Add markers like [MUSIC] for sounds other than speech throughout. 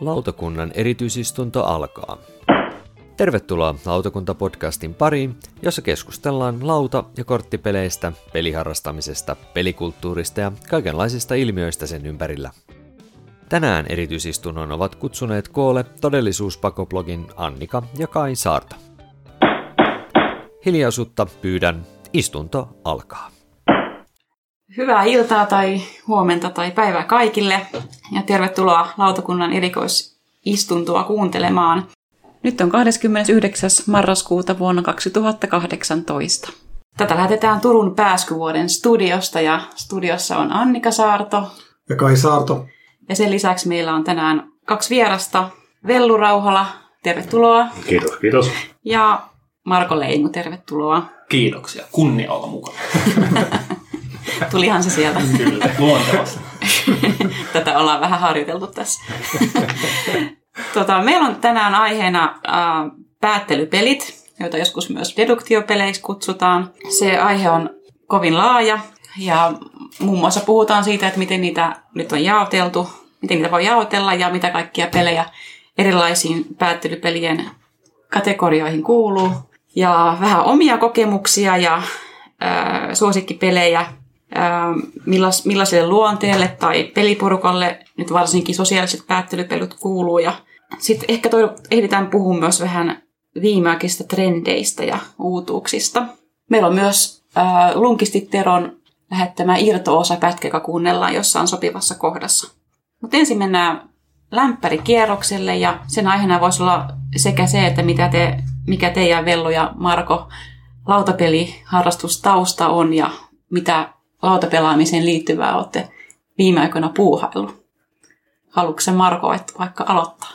Lautakunnan erityisistunto alkaa. Tervetuloa Lautakunta-podcastin pariin, jossa keskustellaan lauta- ja korttipeleistä, peliharrastamisesta, pelikulttuurista ja kaikenlaisista ilmiöistä sen ympärillä. Tänään erityisistunnon ovat kutsuneet koolle todellisuuspakoblogin Annika ja Kai Saarta. Hiljaisuutta pyydän, istunto alkaa. Hyvää iltaa tai huomenta tai päivää kaikille ja tervetuloa lautakunnan erikoisistuntoa kuuntelemaan. Nyt on 29. marraskuuta vuonna 2018. Tätä lähetetään Turun pääskyvuoden studiosta ja studiossa on Annika Saarto. Ja Kai Saarto. Ja sen lisäksi meillä on tänään kaksi vierasta. Vellu Rauhala, tervetuloa. Kiitos, kiitos. Ja Marko Leimu, tervetuloa. Kiitoksia. Kunnia olla mukana. [LAUGHS] Tulihan se sieltä. Kyllä, luontevasti. [LAUGHS] Tätä ollaan vähän harjoiteltu tässä. [LAUGHS] tota, meillä on tänään aiheena äh, päättelypelit, joita joskus myös deduktiopeleiksi kutsutaan. Se aihe on kovin laaja ja muun muassa puhutaan siitä, että miten niitä nyt on jaoteltu, miten niitä voi jaotella ja mitä kaikkia pelejä erilaisiin päättelypelien kategorioihin kuuluu. Ja vähän omia kokemuksia ja äh, suosikkipelejä millas, millaiselle luonteelle tai peliporukalle nyt varsinkin sosiaaliset päättelypelit kuuluu. Ja sitten ehkä toi, ehditään puhua myös vähän viimeaikaisista trendeistä ja uutuuksista. Meillä on myös äh, Lunkisti Teron lähettämä irto-osa pätkä, joka kuunnellaan jossain sopivassa kohdassa. Mutta ensin mennään lämpärikierrokselle ja sen aiheena voisi olla sekä se, että mitä te, mikä teidän Vellu ja Marko lautapeliharrastustausta on ja mitä lautapelaamiseen liittyvää olette viime aikoina puuhailu. Haluatko se Marko vaikka aloittaa?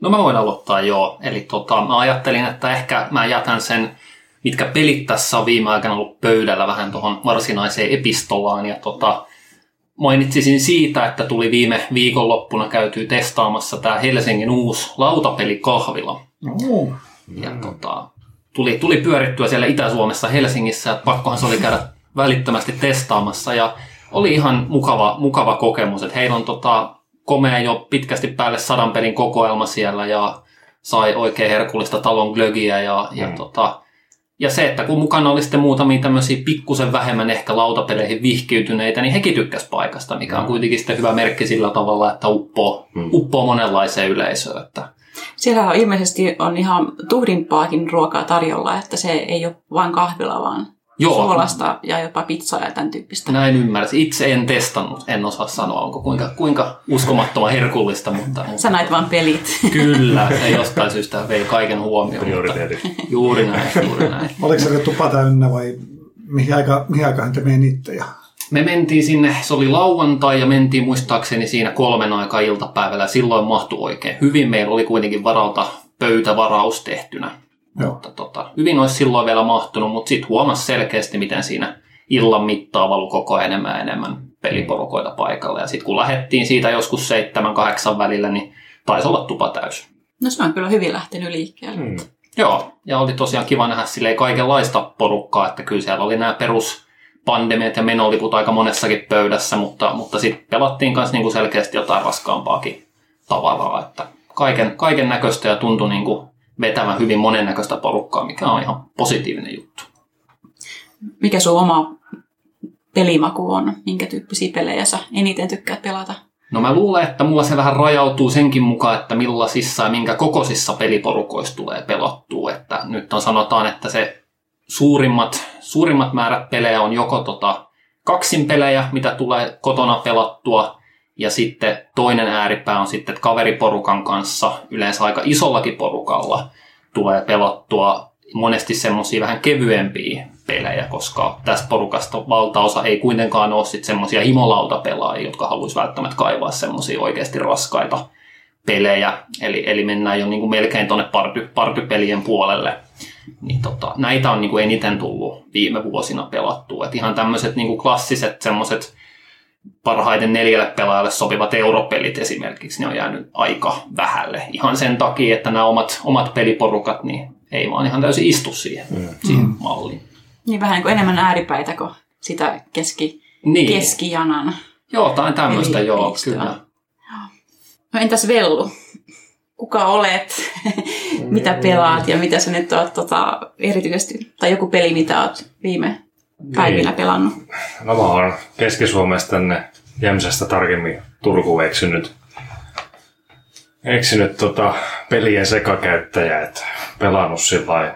No mä voin aloittaa joo. Eli tota, mä ajattelin, että ehkä mä jätän sen, mitkä pelit tässä on viime aikana ollut pöydällä vähän tuohon varsinaiseen epistolaan. Ja tota, mainitsisin siitä, että tuli viime viikonloppuna käytyy testaamassa tämä Helsingin uusi lautapelikahvila. Mm. Ja tota, tuli, tuli pyörittyä siellä Itä-Suomessa Helsingissä, että pakkohan se oli käydä välittömästi testaamassa ja oli ihan mukava, mukava kokemus, että heillä on tota, komea jo pitkästi päälle sadan pelin kokoelma siellä ja sai oikein herkullista talon glögiä ja, mm. ja, tota, ja se, että kun mukana oli sitten muutamia tämmöisiä pikkusen vähemmän ehkä lautapeleihin vihkiytyneitä, niin hekin tykkäs paikasta, mikä on mm. kuitenkin sitten hyvä merkki sillä tavalla, että uppoo, mm. uppoo monenlaiseen yleisöön. Että. Siellä on ilmeisesti on ihan tuhdimpaakin ruokaa tarjolla, että se ei ole vain kahvila, vaan Joo. suolasta ja jopa pizzaa ja tämän tyyppistä. Näin ymmärsin. Itse en testannut, en osaa sanoa, onko kuinka, kuinka uskomattoman herkullista. Mutta, mutta Sä näit vaan pelit. Kyllä, se jostain syystä vei kaiken huomioon. Prioriteetit. Juuri näin, juuri näin. Oliko se tupa täynnä vai mihin, aika, mihin aikaan te menitte? Ja... Me mentiin sinne, se oli lauantai ja mentiin muistaakseni siinä kolmen aikaa iltapäivällä. Silloin mahtui oikein hyvin. Meillä oli kuitenkin varalta pöytävaraus tehtynä. Joo. Mutta tota, hyvin olisi silloin vielä mahtunut, mutta sitten huomasi selkeästi, miten siinä illan mittaa valu koko ajan enemmän ja enemmän peliporukoita paikalle. Ja sitten kun lähdettiin siitä joskus seitsemän, kahdeksan välillä, niin taisi olla tupa täysin. No se on kyllä hyvin lähtenyt liikkeelle. Hmm. Joo, ja oli tosiaan kiva nähdä silleen kaikenlaista porukkaa, että kyllä siellä oli nämä perus pandemiat ja menoliput aika monessakin pöydässä, mutta, mutta sitten pelattiin myös niinku selkeästi jotain raskaampaakin tavaraa, että kaiken, kaiken näköistä ja tuntui niinku vetävän hyvin monennäköistä porukkaa, mikä on ihan positiivinen juttu. Mikä sun oma pelimaku on? Minkä tyyppisiä pelejä sä eniten tykkäät pelata? No mä luulen, että mulla se vähän rajautuu senkin mukaan, että millaisissa ja minkä kokoisissa peliporukoissa tulee pelottua. Että nyt on sanotaan, että se suurimmat, suurimmat määrät pelejä on joko tota kaksin pelejä, mitä tulee kotona pelattua, ja sitten toinen ääripää on sitten, että kaveriporukan kanssa, yleensä aika isollakin porukalla, tulee pelattua monesti semmoisia vähän kevyempiä pelejä, koska tästä porukasta valtaosa ei kuitenkaan ole sitten semmoisia himolautapelaajia, jotka haluaisi välttämättä kaivaa semmoisia oikeasti raskaita pelejä. Eli, eli mennään jo niin kuin melkein tuonne party, partypelien puolelle. Niin tota, näitä on niin kuin eniten tullut viime vuosina pelattua. Et ihan tämmöiset niin klassiset semmoiset parhaiten neljälle pelaajalle sopivat europelit esimerkiksi, ne on jäänyt aika vähälle. Ihan sen takia, että nämä omat, omat peliporukat niin ei vaan ihan täysin istu siihen, mm. siihen malliin. Niin vähän niin kuin enemmän ääripäitä kuin sitä keski, Niin. keskijanan. Jotain tämmöistä, Eli joo, kyllä. No entäs Vellu? Kuka olet? [LAUGHS] mitä pelaat ja mitä sä nyt oot tota, erityisesti, tai joku peli, mitä oot viime päivinä pelannut? No mä oon Keski-Suomesta tänne Jämsästä tarkemmin Turkuun eksynyt, eksynyt tota pelien sekakäyttäjä, että pelannut sillä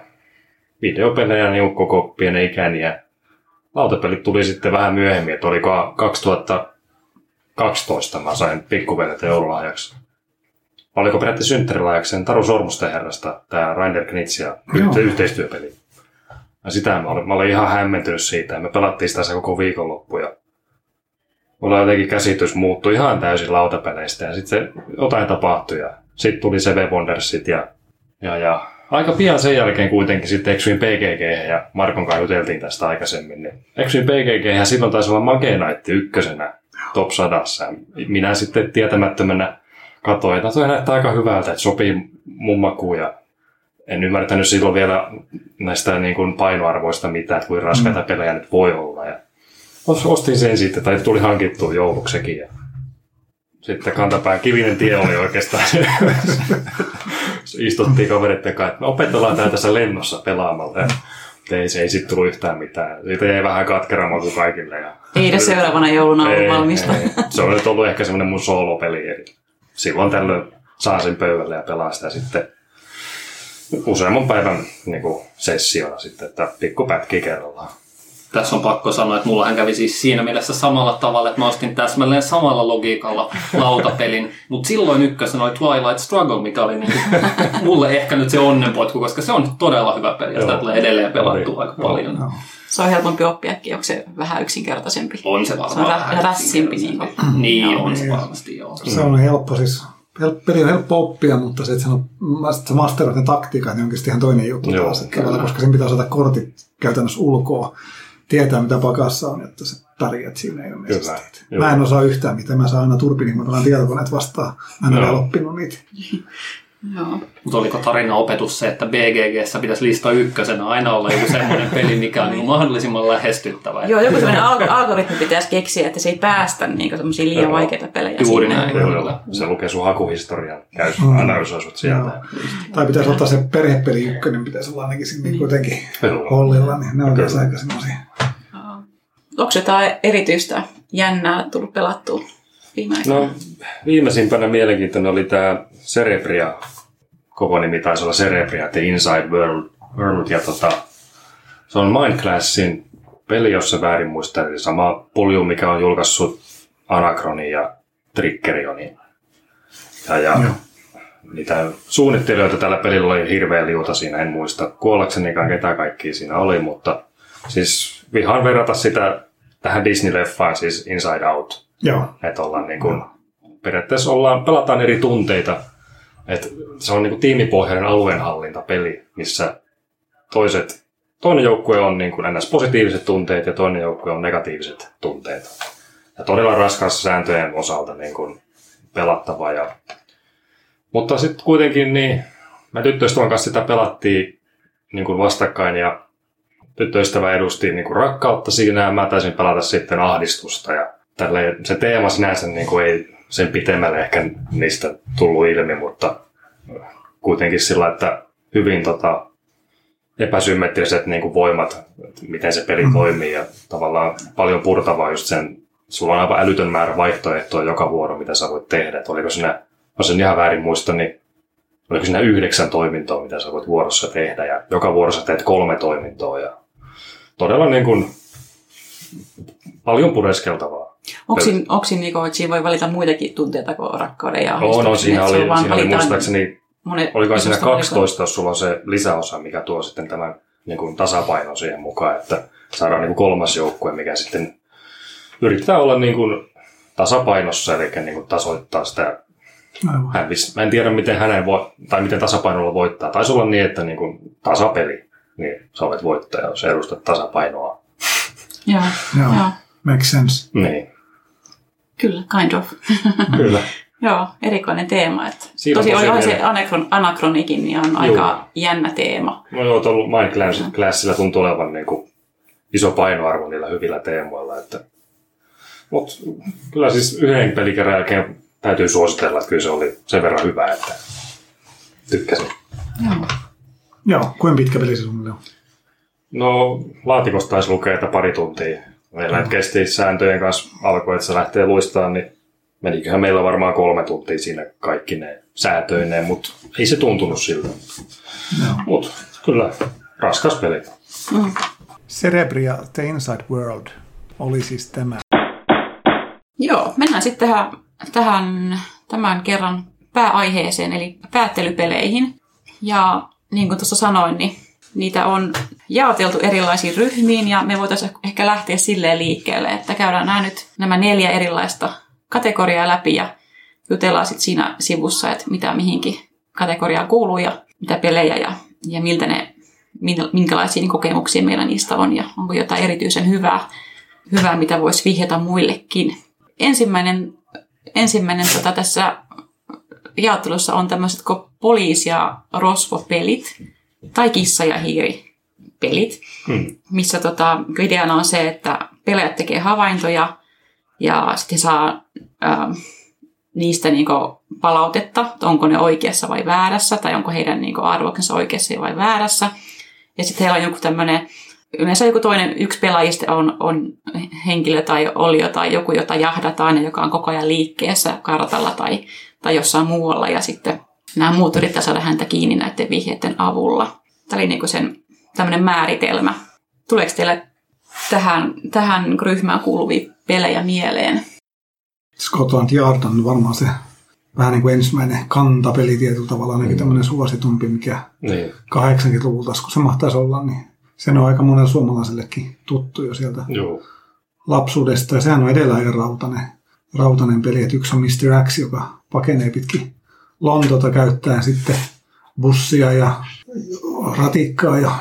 videopelejä niin koko pienen ikäni ja lautapelit tuli sitten vähän myöhemmin, että oliko 2012 mä sain pikkuvelet joululahjaksi. Oliko peräti synttärilahjaksi sen Taru Sormusten herrasta, tämä Rainer Knitz ja yhte- yhteistyöpeli. Ja sitä mä olin, mä olin ihan hämmentynyt siitä. Me pelattiin sitä se koko viikonloppu ja mulla jotenkin käsitys muuttui ihan täysin lautapeleistä ja sitten se jotain tapahtui ja sitten tuli Seve Wondersit ja, ja, ja aika pian sen jälkeen kuitenkin sitten eksyin PGG ja Markon kanssa juteltiin tästä aikaisemmin. Niin eksyin PGG ja silloin taisi olla Mage Knight ykkösenä top sadassa. Minä sitten tietämättömänä katsoin, että toi näyttää aika hyvältä, että sopii mun makuun ja en ymmärtänyt silloin vielä näistä niin kuin painoarvoista mitään, että kuinka raskaita mm. pelejä nyt voi olla. Ja os- ostin sen sitten, tai tuli hankittua jouluksekin. Ja sitten kantapään kivinen tie oli oikeastaan se. [LAUGHS] Istuttiin kavereiden kanssa, että me opetellaan tää tässä lennossa pelaamalla. Ja ei, se ei sitten tullut yhtään mitään. Siitä jäi vähän katkera maku kaikille. Ja Ei edes seuraavana jouluna ollut ei, valmista. ei. Se on nyt ollut ehkä semmoinen mun soolopeli. Eli silloin tällöin saan sen pöydälle ja pelaan sitä sitten useamman päivän niin kuin sessiona sitten, että pikku pätki kerrallaan. Tässä on pakko sanoa, että mullahan kävi siis siinä mielessä samalla tavalla, että mä ostin täsmälleen samalla logiikalla [LAUGHS] lautapelin, mutta silloin ykkösenä oli Twilight Struggle, mikä oli niin mulle ehkä nyt se onnenpotku, koska se on todella hyvä peli ja sitä tulee edelleen pelattua aika paljon. Joo. Se on helpompi oppiakin, onko se vähän yksinkertaisempi? On se Se on varmaan vähän rassimpi. Niin kuin. Niin, Joo. on se varmasti joo. Se on helppo siis. Peli on helppo oppia, mutta se, että sä masteroit ne taktiikat, niin onkin ihan toinen juttu Joo, taas. Että tavallaan, koska sen pitää osata kortit käytännössä ulkoa, tietää mitä pakassa on, että sä pärjät siinä ilmeisesti. Kyllä, Mä en osaa yhtään mitään. Mä saan aina turpin, niin mä pelaan tietokoneet vastaan. Mä en ole oppinut niitä. [LAUGHS] Joo. Mutta oliko tarina opetus se, että BGGssä pitäisi lista ykkösenä aina olla joku semmoinen peli, mikä on niin mahdollisimman lähestyttävä. Joo, joku sellainen al- algoritmi pitäisi keksiä, että se ei päästä niin semmoisia liian Joo. vaikeita pelejä. Juuri sinne. näin. Joo, Kyllä. Se lukee sun hakuhistorian, käy Mm. analysoi sut sieltä. Joo. Tai pitäisi ottaa se perhepeli ykkönen, pitäisi olla ainakin siinä niin kuitenkin hollilla, niin ne on Kyllä. aika semmoisia. Joo. Onko jotain erityistä jännää tullut pelattua viime aikoina? No, viimeisimpänä mielenkiintoinen oli tämä Cerebria, koko nimi taisi olla Cerebria, The Inside World, World ja tota, se on Mindclassin peli, jos se väärin muistaa, eli sama polju, mikä on julkaissut Anachroni ja Trickerioni. Ja, ja Joo. niitä suunnittelijoita tällä pelillä oli hirveä liuta siinä, en muista kuollaksenikaan ketä kaikkia siinä oli, mutta siis vihaan verrata sitä tähän Disney-leffaan, siis Inside Out, Joo. että ollaan niin kuin, periaatteessa ollaan, pelataan eri tunteita. Et se on niin kuin tiimipohjainen alueenhallintapeli, missä toiset, toinen joukkue on niin kuin ns. positiiviset tunteet ja toinen joukkue on negatiiviset tunteet. Ja todella raskas sääntöjen osalta niin kuin pelattava. Ja... Mutta sitten kuitenkin niin, me tyttöystävän kanssa sitä pelattiin niin kuin vastakkain ja tyttöystävä edusti niin kuin rakkautta siinä ja mä taisin pelata sitten ahdistusta. Ja tälleen, se teema sinänsä niin kuin ei sen pitemmälle ehkä niistä tullut ilmi, mutta kuitenkin sillä, että hyvin tota, epäsymmetriset niin kuin voimat, miten se peli toimii ja tavallaan paljon purtavaa just sen, sulla on aivan älytön määrä vaihtoehtoja joka vuoro, mitä sä voit tehdä. Että oliko siinä, jos en ihan väärin muista, niin oliko siinä yhdeksän toimintoa, mitä sä voit vuorossa tehdä ja joka vuorossa teet kolme toimintoa ja todella niin kuin paljon pureskeltavaa. Onko siinä, onko siinä, niinku, että siinä voi valita muitakin tunteita kuin rakkauden ja On, on, siinä oli, vaan siinä oli muistaakseni, monet- oliko siinä isosta 12, jos sulla on se lisäosa, mikä tuo sitten tämän niin kuin tasapaino siihen mukaan, että saadaan niin kuin kolmas joukkue, mikä sitten yrittää olla niin kuin tasapainossa, eli niin kuin tasoittaa sitä Aivan. hävis. Mä en tiedä, miten hänen voi, tai miten tasapainolla voittaa. Taisi olla niin, että niin kuin tasapeli, niin sä olet voittaja, jos edustat tasapainoa. Joo, Joo. joo. Makes sense. Niin, Kyllä, kind of. [LAUGHS] kyllä. Joo, erikoinen teema. Että Siinä tosi oli se anakron, anakronikin, niin on aika jännä teema. No joo, tuolla Mind Class- Classilla tuntuu olevan niin kuin iso painoarvo niillä hyvillä teemoilla. Että... Mutta kyllä siis yhden pelikerran jälkeen täytyy suositella, että kyllä se oli sen verran hyvä, että tykkäsin. Joo. Joo, kuinka pitkä peli se suunnilleen on? No, laatikosta taisi lukea, että pari tuntia. Meillä nyt kesti sääntöjen kanssa alkoi, että se lähtee luistamaan, niin meniköhän meillä varmaan kolme tuntia siinä kaikki ne säätöineen, mutta ei se tuntunut siltä. Joo. Mutta kyllä, raskas peli. Cerebria The Inside World oli siis tämä. Joo, mennään sitten tähän, tähän tämän kerran pääaiheeseen, eli päättelypeleihin. Ja niin kuin tuossa sanoin, niin niitä on jaoteltu erilaisiin ryhmiin, ja me voitaisiin ehkä lähteä silleen liikkeelle, että käydään nämä nyt nämä neljä erilaista kategoriaa läpi, ja jutellaan sitten siinä sivussa, että mitä mihinkin kategoriaan kuuluu, ja mitä pelejä, ja, ja miltä ne, min- minkälaisia niin kokemuksia meillä niistä on, ja onko jotain erityisen hyvää, hyvää mitä voisi vihjata muillekin. Ensimmäinen, ensimmäinen tota, tässä jaottelussa on tämmöiset kuin poliisi- ja rosvopelit tai kissa- ja hiiripelit, Hmm. missä tota, ideana on se, että pelaajat tekee havaintoja ja sitten saa ää, niistä niinku palautetta, että onko ne oikeassa vai väärässä, tai onko heidän niinku arvoksensa oikeassa vai väärässä. Ja sitten heillä on joku tämmöinen, yleensä joku toinen, yksi pelaajista on, on henkilö tai olio tai joku, jota jahdataan ja joka on koko ajan liikkeessä kartalla tai, tai jossain muualla. Ja sitten nämä muut yrittää saada häntä kiinni näiden vihjeiden avulla. Tämä oli niinku sen tämmöinen määritelmä. Tuleeko teille tähän, tähän ryhmään kuuluvia pelejä mieleen? Scotland Yard on varmaan se vähän niin kuin ensimmäinen kantapeli tietyllä tavalla, ainakin tämmöinen suositumpi, mikä Niin, 80-luvulta, kun se mahtaisi olla, niin se on aika monella suomalaisellekin tuttu jo sieltä joo. lapsuudesta. Ja sehän on edelleen aika rautainen, rautainen peli, että yksi on Mr. X, joka pakenee pitkin Lontota käyttäen sitten bussia ja ratikkaa ja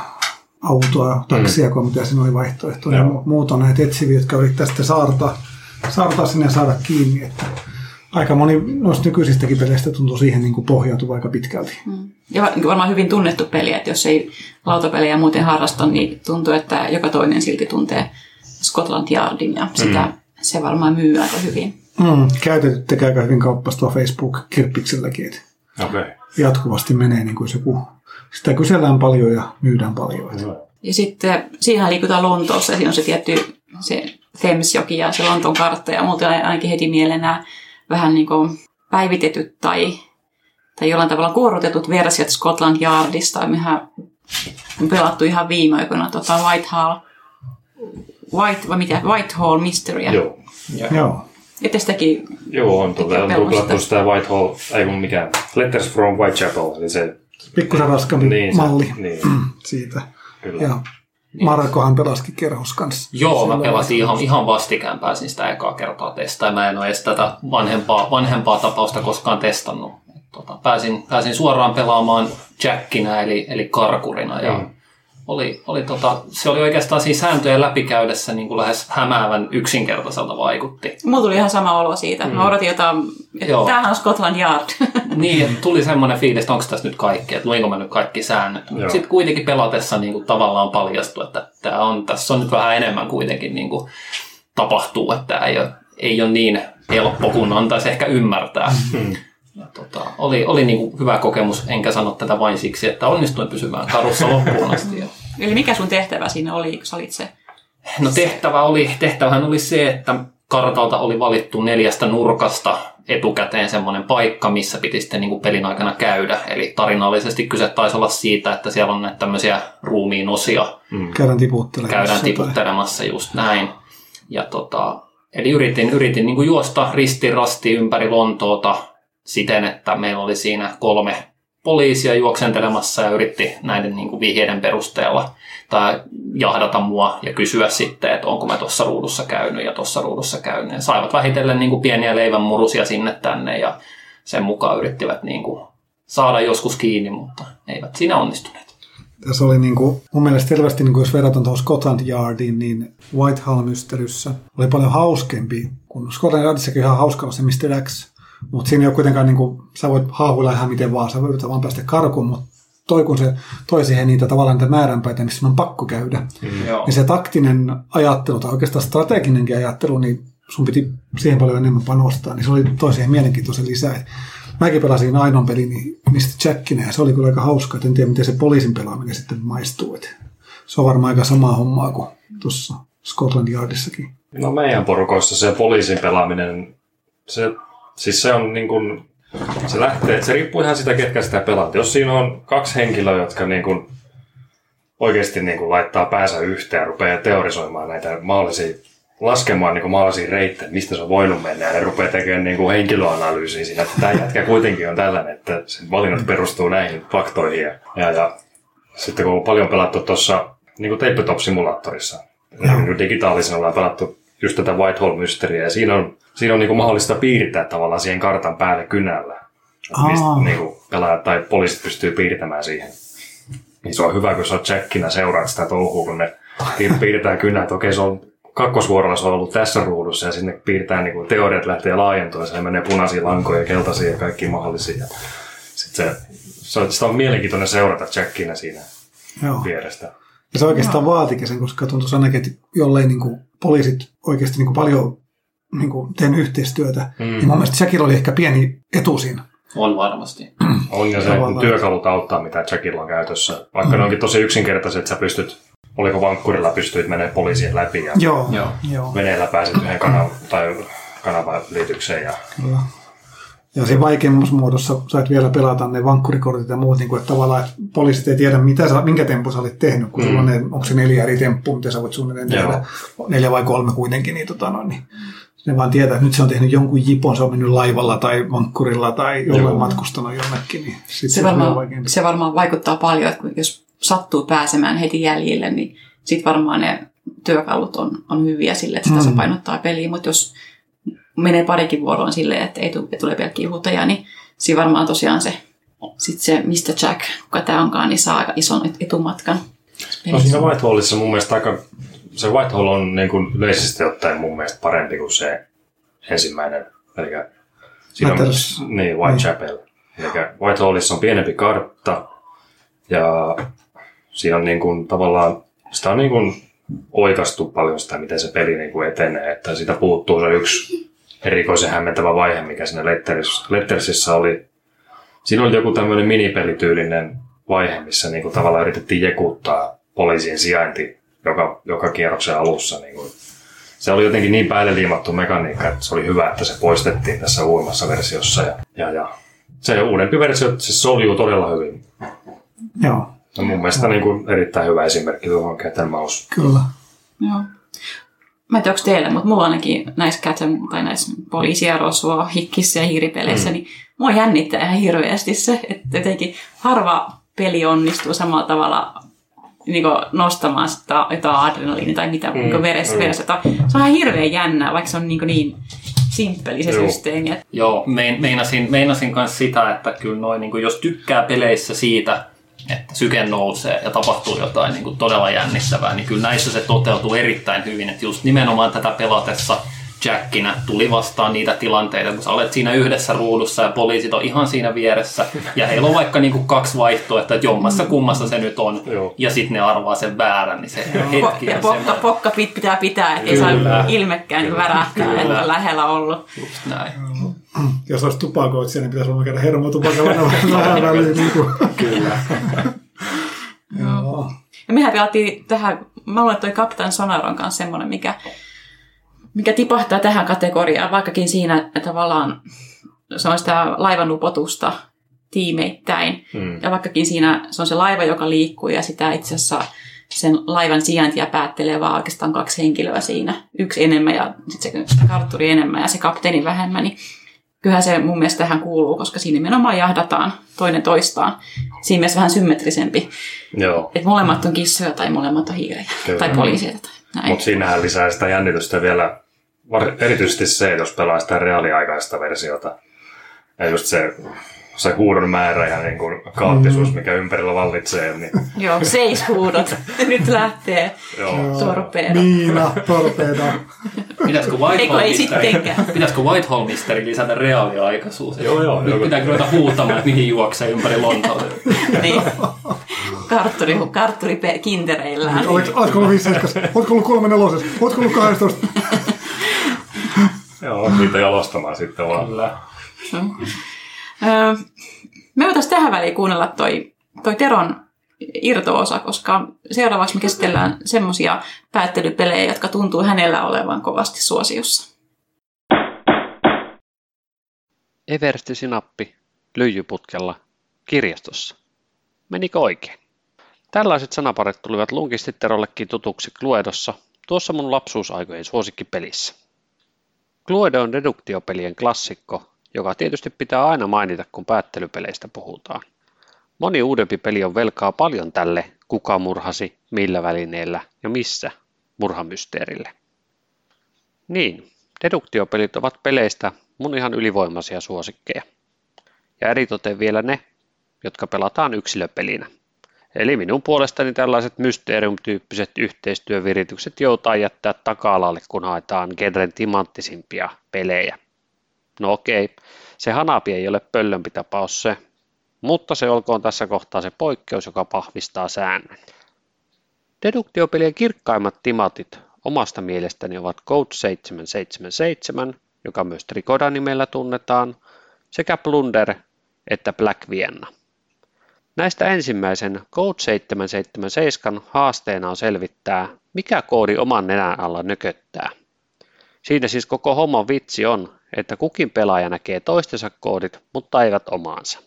autoa, taksia, kun mitä siinä oli vaihtoehtoja. Ja on näitä etsiviä, jotka yrittää sitten saartaa, saartaa sinne ja saada kiinni. Että aika moni noista nykyisistäkin peleistä tuntuu siihen niin kuin pohjautuva aika pitkälti. Ja va- varmaan hyvin tunnettu peli, että jos ei lautapelejä muuten harrasta, niin tuntuu, että joka toinen silti tuntee Scotland Yardin ja sitä mm. se varmaan myy aika hyvin. Mm, käytetyt tekee aika hyvin kauppastua Facebook-kirppikselläkin. Okay. jatkuvasti menee niin kuin se joku, sitä kysellään paljon ja myydään paljon. Että. Ja sitten siihen liikutaan Lontoossa ja siinä on se tietty se Thamesjoki ja se Lontoon kartta ja muuten ainakin heti mieleen nämä vähän niin kuin päivitetyt tai, tai jollain tavalla kuorutetut versiot Scotland Yardista. Mehän on pelattu ihan viime aikoina tota Whitehall, White, vai mitä, Whitehall Mysteryä. Joo. Joo. Ette sitäkin, Joo, on tuota, on tuplattu sitä. Whitehall, ei kun mikään, Letters from Whitechapel, eli se, Pikkusen raskaampi niin, malli se, niin, [CLEARS THROAT] siitä. kyllä. Ja Markohan pelasikin kerhos kanssa. Joo, mä pelasin ihan, ihan vastikään, pääsin sitä ekaa kertaa testaamaan. Mä en ole edes tätä vanhempaa, vanhempaa tapausta koskaan testannut. Tota, pääsin, pääsin suoraan pelaamaan Jackinä eli, eli karkurina ja Mm. Oli, oli tota, se oli oikeastaan siinä sääntöjen läpikäydessä niin kuin lähes hämäävän yksinkertaiselta vaikutti. mulla tuli ihan sama olo siitä. Mä odotin jotain, että tämähän on Scotland Yard. [LAUGHS] Niin, että tuli semmoinen fiilis, että onko tässä nyt kaikki, että luinko mä nyt kaikki säännöt. Joo. Sitten kuitenkin pelatessa niin kuin tavallaan paljastui, että tämä on, tässä on nyt vähän enemmän kuitenkin niin kuin tapahtuu, että tämä ei ole, ei ole niin helppo kuin antaisi ehkä ymmärtää. Mm. Ja tota, oli oli niin kuin hyvä kokemus, enkä sano tätä vain siksi, että onnistuin pysymään karussa loppuun asti. Ja [LAUGHS] Eli mikä sun tehtävä siinä oli, kun sä olit se? No tehtävä oli, tehtävähän oli se, että kartalta oli valittu neljästä nurkasta etukäteen semmoinen paikka, missä piti sitten niin kuin pelin aikana käydä. Eli tarinallisesti kyse taisi olla siitä, että siellä on näitä tämmöisiä ruumiin osia, Käydään tiputtelemassa. käydään tiputtelemassa just näin. Ja tota, eli yritin, yritin niin kuin juosta ristiin rasti ympäri Lontoota siten, että meillä oli siinä kolme poliisia juoksentelemassa ja yritti näiden niin kuin vihjeiden perusteella tai jahdata mua ja kysyä sitten, että onko mä tuossa ruudussa käynyt ja tuossa ruudussa käynyt. Ja saivat vähitellen niin kuin pieniä leivänmurusia sinne tänne ja sen mukaan yrittivät niin kuin saada joskus kiinni, mutta eivät siinä onnistuneet. Tässä oli niin kuin, mun mielestä selvästi, niin kuin jos verrataan tuohon Scotland Yardiin, niin Whitehall Mysteryssä oli paljon hauskempi, kun Scotland Yardissakin ihan hauska on se Mr. X, Mutta siinä ei ole kuitenkaan, niin kuin, sä voit haahuilla ihan miten vaan, sä voit vaan päästä karkuun, mutta toi kun se toi siihen niitä tavallaan niitä määränpäitä, missä on pakko käydä. Mm. Niin se taktinen ajattelu tai oikeastaan strateginenkin ajattelu, niin sun piti siihen paljon enemmän panostaa, niin se oli toiseen mielenkiintoisen lisää. Mäkin pelasin ainoan pelin, niin mistä Jackina, ja se oli kyllä aika hauska, että en tiedä miten se poliisin pelaaminen sitten maistuu. Et se on varmaan aika samaa hommaa kuin tuossa Scotland Yardissakin. No meidän porukoissa se poliisin pelaaminen, se, siis se on niin kuin, se lähtee, se riippuu ihan sitä, ketkä sitä pelaat. Jos siinä on kaksi henkilöä, jotka niin kuin oikeasti niin kuin laittaa päänsä yhteen ja rupeaa teorisoimaan näitä mahdollisia laskemaan niin mahdollisia reittejä, mistä se on voinut mennä, ja ne rupeaa tekemään niin kuin henkilöanalyysiä siinä, että tämä jätkä kuitenkin on tällainen, että sen valinnat perustuu näihin faktoihin. Ja, ja, sitten kun on paljon pelattu tuossa niin Tabletop-simulaattorissa, niin digitaalisena ollaan pelattu just tätä Whitehall-mysteriä, ja siinä on, siinä on niin kuin mahdollista piirtää tavallaan siihen kartan päälle kynällä. Mistä niin kuin pelaajat tai poliisit pystyy piirtämään siihen. Niin se on hyvä, kun sä oot checkinä seuraat sitä touhua, kun ne piir- piirtää kynää, että okei, se on kakkosvuorolla se on ollut tässä ruudussa ja sinne piirtää niin kuin teoriat lähtee laajentumaan. Se menee punaisia lankoja ja keltaisia ja kaikki mahdollisia. Sitten se, se, on, sitä on mielenkiintoinen seurata checkinä siinä Joo. vierestä. Ja se oikeastaan vaatikin sen, koska tuntuu ainakin, että jollei niin kuin, poliisit oikeasti niin kuin, paljon niin kuin, tehnyt yhteistyötä, mm. niin mun mielestä Jackilla oli ehkä pieni etu siinä. On varmasti. [CLEARS THROAT] On ja se Tavallaan. työkalut auttaa, mitä Jackilla on käytössä. Vaikka ne onkin tosi yksinkertaiset, että sä pystyt, oliko vankkurilla pystyit menemään poliisien läpi ja Joo, Joo. veneellä pääsit yhden kanavan tai kanavaliitykseen. Ja, Kyllä. Ja siinä vaikeimmassa muodossa sait vielä pelata ne vankkurikortit ja muut, niin kuin, että tavallaan että poliisit ei tiedä, mitä sä, minkä tempun sä olit tehnyt, kun mm. sulla on ne, onko se neljä eri temppua, mitä sä voit suunnilleen Joo. tehdä, neljä vai kolme kuitenkin, niin, tota, no, niin ne vaan tietää, että nyt se on tehnyt jonkun jipon, se on mennyt laivalla tai vankkurilla tai jollain Joo. matkustanut jonnekin, niin sit Se vielä varmaan, se varmaan vaikuttaa paljon, että jos sattuu pääsemään heti jäljille, niin sitten varmaan ne työkalut on, on hyviä sille, että se Mm. tasapainottaa peliä. Mutta jos menee parikin vuoroa silleen, että ei tule, tule pelkkiä huutajia, niin siinä varmaan tosiaan se, sit se Mr. Jack, kuka tämä onkaan, niin saa aika ison et- etumatkan. No siinä Whitehallissa mun mielestä aika, se Whitehall on niin kuin yleisesti ottaen mun mielestä parempi kuin se ensimmäinen. Eli siinä on, niin, Whitechapel. Eli Whitehallissa on pienempi kartta ja siinä on niin kuin tavallaan, sitä on niin kuin oikastu paljon sitä, miten se peli niin kuin etenee, että siitä puuttuu se yksi erikoisen hämmentävä vaihe, mikä siinä Letters, Lettersissä oli. Siinä oli joku tämmöinen minipelityylinen vaihe, missä niin kuin tavallaan yritettiin jekuttaa poliisin sijainti joka, joka kierroksen alussa. Niin kuin. Se oli jotenkin niin päälle liimattu mekaniikka, että se oli hyvä, että se poistettiin tässä uudemmassa versiossa. Ja, ja, ja se uudempi versio se soljuu todella hyvin. Joo, Ja mun mielestä niin kuin erittäin hyvä esimerkki tuohon Cat Mouse. kyllä. Joo. Mä en tiedä, onko teillä, mutta mulla ainakin näissä and- tai näissä poliisia, rosvoa, hikkissä ja hiiripeleissä, mm. niin mua jännittää ihan hirveästi se, että jotenkin harva peli onnistuu samalla tavalla niin nostamaan sitä jotain adrenaliinia tai mitä mm. niin veressä, mm. veressä. Se on ihan hirveän jännää, vaikka se on niin, niin simppeli se Joo. systeemi. Joo, mein, meinasin, meinasin myös sitä, että kyllä noin, niin kuin jos tykkää peleissä siitä, että syke nousee ja tapahtuu jotain niin kuin todella jännittävää, niin kyllä näissä se toteutuu erittäin hyvin. Että just nimenomaan tätä pelatessa Jackinä tuli vastaan niitä tilanteita, kun sä olet siinä yhdessä ruudussa ja poliisit on ihan siinä vieressä. Ja heillä on vaikka niin kuin kaksi vaihtoehtoa, että jommassa kummassa se nyt on. Joo. Ja sitten ne arvaa sen väärän, niin se hetki ja on pokka, pokka pit pitää pitää, ettei saa ilmekkään niin värähtää, Kyllä. että on lähellä ollut. Just näin. Jos olisi tupakoitsija, niin pitäisi olla käydä hermotupakalla [LAUGHS] vähän väliin. Niin kuin. Kyllä. Joo. Ja mehän pelattiin tähän, mä luulen, että toi Captain Sonar on kanssa semmoinen, mikä, mikä tipahtaa tähän kategoriaan, vaikkakin siinä tavallaan se on sitä laivanupotusta tiimeittäin. Mm. Ja vaikkakin siinä se on se laiva, joka liikkuu ja sitä itse asiassa sen laivan sijaintia päättelee vaan oikeastaan kaksi henkilöä siinä. Yksi enemmän ja sitten se kartturi enemmän ja se kapteeni vähemmän. Niin kyllähän se mun mielestä tähän kuuluu, koska siinä nimenomaan jahdataan toinen toistaan. Siinä mielessä vähän symmetrisempi. Joo. Että molemmat on kissoja tai molemmat on hiirejä. Kyllä. Tai poliiseja. Mutta siinähän lisää sitä jännitystä vielä, erityisesti se, jos pelaa sitä reaaliaikaista versiota. Ja just se, se huudon määrä ja niin kuin kaoottisuus, mikä ympärillä vallitsee. Niin, Joo, seis huudot. [LAUGHS] Nyt lähtee joo. torpedo. Miina, torpedo. Pitäisikö Whitehall-misteri, Whitehall-misteri lisätä reaaliaikaisuus? Joo, joo, Nyt joo. pitää ruveta huutamaan, että mihin juoksee ympäri Lontoota. [LAUGHS] niin. Kartturi, kartturi kintereillään. Oletko ollut 5 Oletko ollut 3 nelosessa? Oletko ollut 12? Joo, [LAUGHS] niitä jalostamaan sitten vaan. Kyllä. Me voitaisiin tähän väliin kuunnella toi, toi Teron irto-osa, koska seuraavaksi me käsitellään semmoisia päättelypelejä, jotka tuntuu hänellä olevan kovasti suosiossa. Eversti Sinappi lyijyputkella kirjastossa. Menikö oikein? Tällaiset sanaparit tulivat lunkisti Terollekin tutuksi Cluedossa, tuossa mun lapsuusaikojen suosikkipelissä. Cluedo on deduktiopelien klassikko, joka tietysti pitää aina mainita, kun päättelypeleistä puhutaan. Moni uudempi peli on velkaa paljon tälle kuka murhasi, millä välineellä ja missä murhamysteerille. Niin, deduktiopelit ovat peleistä mun ihan ylivoimaisia suosikkeja. Ja eritoten vielä ne, jotka pelataan yksilöpelinä. Eli minun puolestani tällaiset Mysterium-tyyppiset yhteistyöviritykset joutaa jättää taka-alalle, kun haetaan genren timanttisimpia pelejä. No okei, se hanapi ei ole pöllömpi tapaus se, mutta se olkoon tässä kohtaa se poikkeus, joka pahvistaa säännön. Deduktiopelien kirkkaimmat timatit omasta mielestäni ovat Code 777, joka myös Trikoda-nimellä tunnetaan, sekä Plunder että Black Vienna. Näistä ensimmäisen Code 777 haasteena on selvittää, mikä koodi oman nenän alla nököttää. Siinä siis koko homman vitsi on, että kukin pelaaja näkee toistensa koodit, mutta eivät omaansa.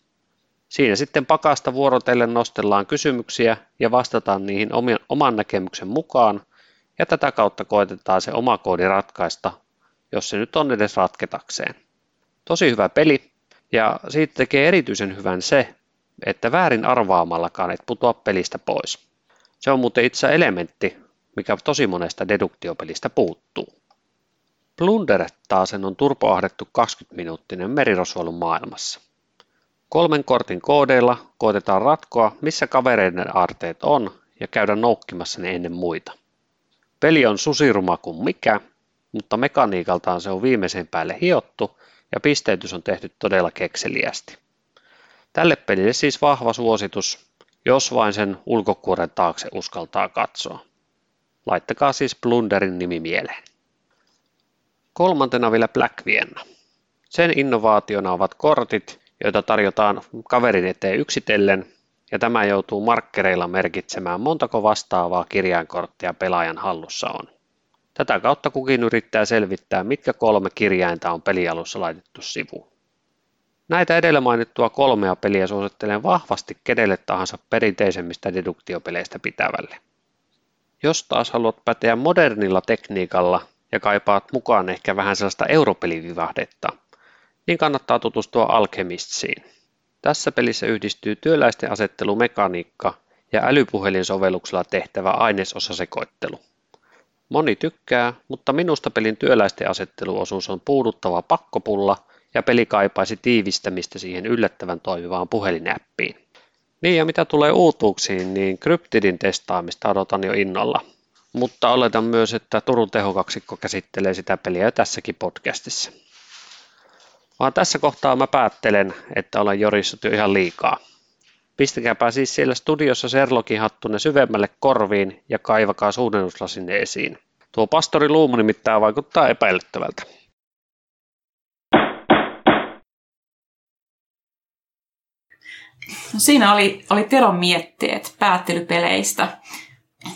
Siinä sitten pakasta vuorotellen nostellaan kysymyksiä ja vastataan niihin oman näkemyksen mukaan, ja tätä kautta koetetaan se oma koodi ratkaista, jos se nyt on edes ratketakseen. Tosi hyvä peli, ja siitä tekee erityisen hyvän se, että väärin arvaamallakaan et putoa pelistä pois. Se on muuten itse elementti, mikä tosi monesta deduktiopelistä puuttuu. Plunder taasen on turpoahdettu 20-minuuttinen merirosvoilun maailmassa. Kolmen kortin koodeilla koetetaan ratkoa, missä kavereiden aarteet on ja käydä noukkimassa ne ennen muita. Peli on susiruma kuin mikä, mutta mekaniikaltaan se on viimeisen päälle hiottu ja pisteytys on tehty todella kekseliästi. Tälle pelille siis vahva suositus, jos vain sen ulkokuoren taakse uskaltaa katsoa. Laittakaa siis Plunderin nimi mieleen. Kolmantena vielä Black Vienna. Sen innovaationa ovat kortit, joita tarjotaan kaverin eteen yksitellen, ja tämä joutuu markkereilla merkitsemään montako vastaavaa kirjainkorttia pelaajan hallussa on. Tätä kautta kukin yrittää selvittää, mitkä kolme kirjainta on pelialussa laitettu sivuun. Näitä edellä mainittua kolmea peliä suosittelen vahvasti kenelle tahansa perinteisemmistä deduktiopeleistä pitävälle. Jos taas haluat päteä modernilla tekniikalla ja kaipaat mukaan ehkä vähän sellaista europelivivahdetta, niin kannattaa tutustua Alchemistsiin. Tässä pelissä yhdistyy työläisten asettelumekaniikka ja älypuhelinsovelluksella tehtävä ainesosasekoittelu. Moni tykkää, mutta minusta pelin työläisten asetteluosuus on puuduttava pakkopulla ja peli kaipaisi tiivistämistä siihen yllättävän toimivaan puhelinäppiin. Niin ja mitä tulee uutuuksiin, niin Cryptidin testaamista odotan jo innolla. Mutta oletan myös, että Turun tehokaksikko käsittelee sitä peliä tässäkin podcastissa. Vaan tässä kohtaa mä päättelen, että olen jorissut jo ihan liikaa. Pistäkääpä siis siellä studiossa Sherlockin hattunne syvemmälle korviin ja kaivakaa suunnennuslasinne esiin. Tuo pastori Luumu nimittäin vaikuttaa epäilyttävältä. No siinä oli, oli Teron mietteet päättelypeleistä.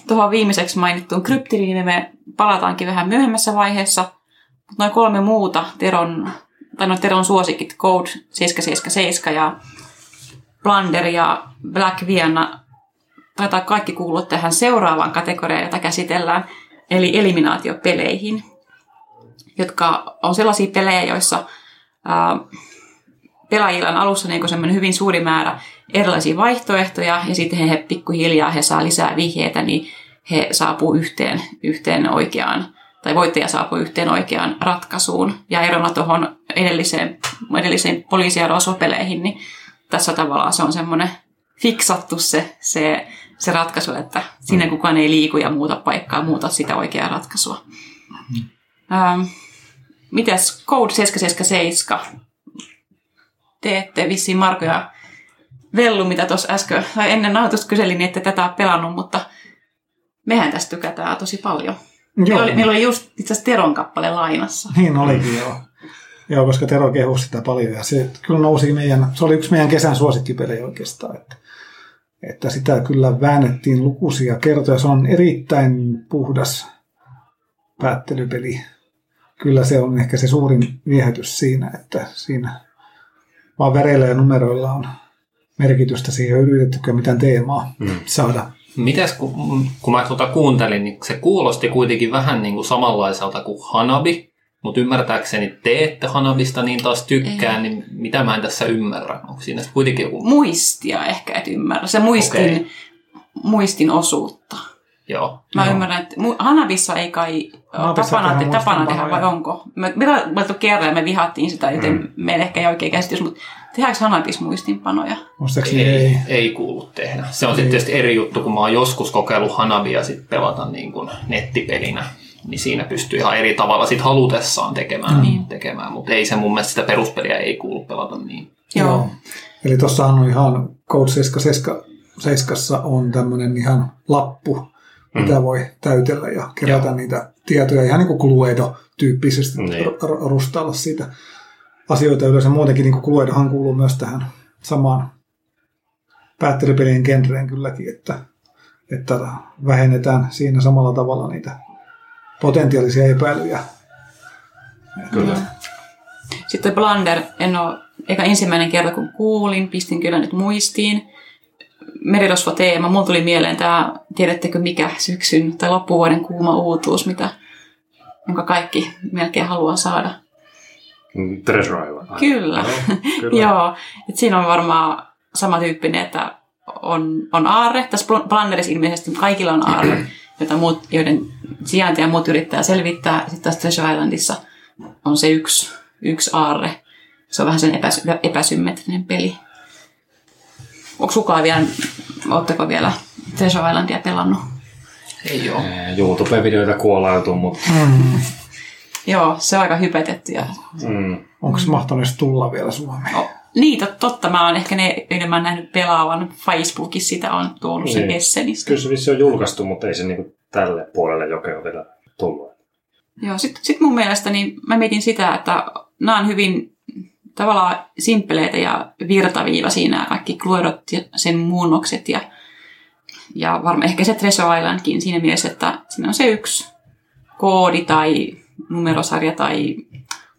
Tuohon viimeiseksi mainittuun kryptiriin me palataankin vähän myöhemmässä vaiheessa. Mutta noin kolme muuta Teron, tai noin Teron suosikit, Code 777 ja Blunder ja Black Vienna, taitaa kaikki kuulua tähän seuraavaan kategoriaan, jota käsitellään, eli eliminaatiopeleihin, jotka on sellaisia pelejä, joissa ää, pelaajilla on alussa niin semmoinen hyvin suuri määrä erilaisia vaihtoehtoja, ja sitten he, he pikkuhiljaa he saa lisää vihjeitä, niin he saapuu yhteen, yhteen oikeaan, tai voittaja saapuu yhteen oikeaan ratkaisuun. Ja erona tuohon edelliseen, edelliseen poliisi- ja rosvopeleihin, niin tässä tavallaan se on semmoinen fiksattu se, se, se ratkaisu, että sinne kukaan ei liiku ja muuta paikkaa, muuta sitä oikeaa ratkaisua. Ähm, mitäs Code 777? Te ette vissiin Marko ja Vellu, mitä tuossa äsken, tai ennen nauhoitusta kyselin, niin ette tätä pelannut, mutta mehän tästä tykätään tosi paljon. Meillä oli, meillä oli just itse asiassa Teron kappale lainassa. [LAUGHS] Niin olikin joo. Joo, koska Tero kehusi sitä paljon ja se kyllä nousi meidän, se oli yksi meidän kesän suosikkipelejä oikeastaan. Että, että sitä kyllä väännettiin lukuisia kertoja. Se on erittäin puhdas päättelypeli. Kyllä se on ehkä se suurin viehätys siinä, että siinä vaan väreillä ja numeroilla on merkitystä siihen ei yritettykään mitään teemaa mm. saada. Mites kun, kun mä tuota kuuntelin, niin se kuulosti kuitenkin vähän niin kuin samanlaiselta kuin Hanabi, mutta ymmärtääkseni te ette Hanabista niin taas tykkää, Ei. niin mitä mä en tässä ymmärrä? Onko siinä kuitenkin joku... Muistia ehkä et ymmärrä. Se muistin, okay. muistin osuutta. Joo. Mä Joo. ymmärrän, että Hanabissa ei kai Hanabissa tapana, tehdään tapana tehdä, vai onko? Me, me oltu kerran ja me vihattiin sitä, joten mm. meillä ehkä ei oikein käsitys, mutta tehdäänkö Hanabis muistinpanoja? Muistaakseni Ei, ei. ei. ei kuulu tehdä. Se on sitten tietysti eri juttu, kun mä oon joskus kokeillut Hanabia sit pelata niin kuin nettipelinä. Niin siinä pystyy ihan eri tavalla sit halutessaan tekemään, mm. tekemään. mutta ei se mun mielestä sitä peruspeliä ei kuulu pelata niin. Joo. Eli tuossa on ihan Code 777 on tämmöinen ihan lappu, mitä Mm. voi täytellä ja kerätä Joo. niitä tietoja ihan niin kuin Cluedo-tyyppisesti Niin. r- r- rustailla siitä asioita yleensä. Muutenkin niin kuin Cluedohan kuuluu myös tähän samaan päättelypelien genreen kylläkin, että, että vähennetään siinä samalla tavalla niitä potentiaalisia epäilyjä. Kyllä. Sitten toi Blunder, en ole, eikä ensimmäinen kerta kun kuulin, pistin kyllä nyt muistiin. Merirosvo-teema, mulla tuli mieleen tämä, tiedättekö mikä syksyn tai loppuvuoden kuuma uutuus, mitä, jonka kaikki melkein haluaa saada. Mm, Treasure Island. Kyllä. Joo, [LAUGHS] kyllä. Joo, et siinä on varmaan sama tyyppinen, että on, on aarre. Tässä Blunderissa ilmeisesti kaikilla on aarre, [CLEARS THROAT] jota muut, joiden sijaintia muut yrittää selvittää. Sitten taas Treasure Islandissa on se yksi, yksi aarre. Se on vähän sen epäsy, epäsymmetrinen peli. Onko kukaan vielä, ootteko vielä Treasure Islandia pelannut? Ei ole. Eh, YouTube-videoita kuolailtu, mutta Joo, se on aika hypetetty. Ja... mm, Onko se edes tulla vielä Suomeen? Oh, niin, tot- totta. Mä oon ehkä ne, oon nähnyt pelaavan Facebookissa, sitä on tuonut sen Niin. Essenistä. kyllä se vissi on julkaistu, mutta ei se niinku tälle puolelle jokea ole vielä tullut. Joo, sitten sit mun mielestä niin mä mietin sitä, että nämä on hyvin tavallaan simppeleitä ja virtaviivaisia nämä kaikki Cluedot ja sen muunnokset ja, ja varmaan ehkä se Treasure Islandkin siinä mielessä, että siinä on se yksi koodi tai numerosarja tai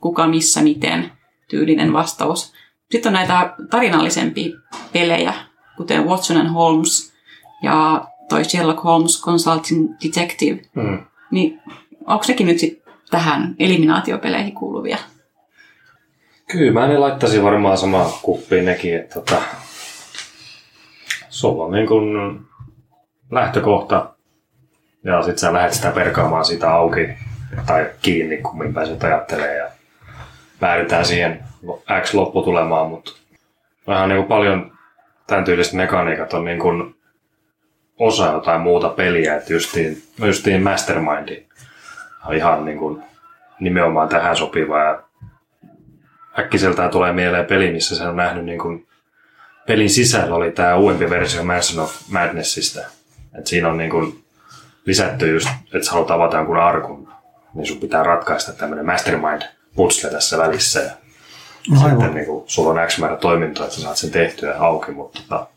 kuka missä miten tyylinen vastaus. Sitten on näitä tarinallisempia pelejä, kuten Watson and Holmes ja toi Sherlock Holmes Consulting Detective, Mm. niin onko nekin nyt sit tähän eliminaatiopeleihin kuuluvia? Kyllä, mä ne laittaisin varmaan samaan kuppiin nekin, että tota, sulla on niin kun lähtökohta. Ja sit sä lähdet sitä perkaamaan sitä auki tai kiinni, kummin päin se ajattelee ja päädytään siihen X lopputulemaan, mutta vähän niin kuin paljon tämän tyyliset mekaniikat on niin kuin osa jotain muuta peliä, että justiin, justiin Mastermindi on ihan niin kuin nimenomaan tähän sopiva ja äkkiseltään tulee mieleen peli, missä se on nähnyt niin kuin pelin sisällä oli tämä uudempi versio Mansion of Madnessista. Et siinä on niin kuin lisätty just, että sä haluat avata jonkun arkun, niin sun pitää ratkaista tämmöinen mastermind putsle tässä välissä. Ja No sitten aivan. niin kuin, sulla on X määrä toimintoa, että sä saat sen tehtyä auki, mutta tota,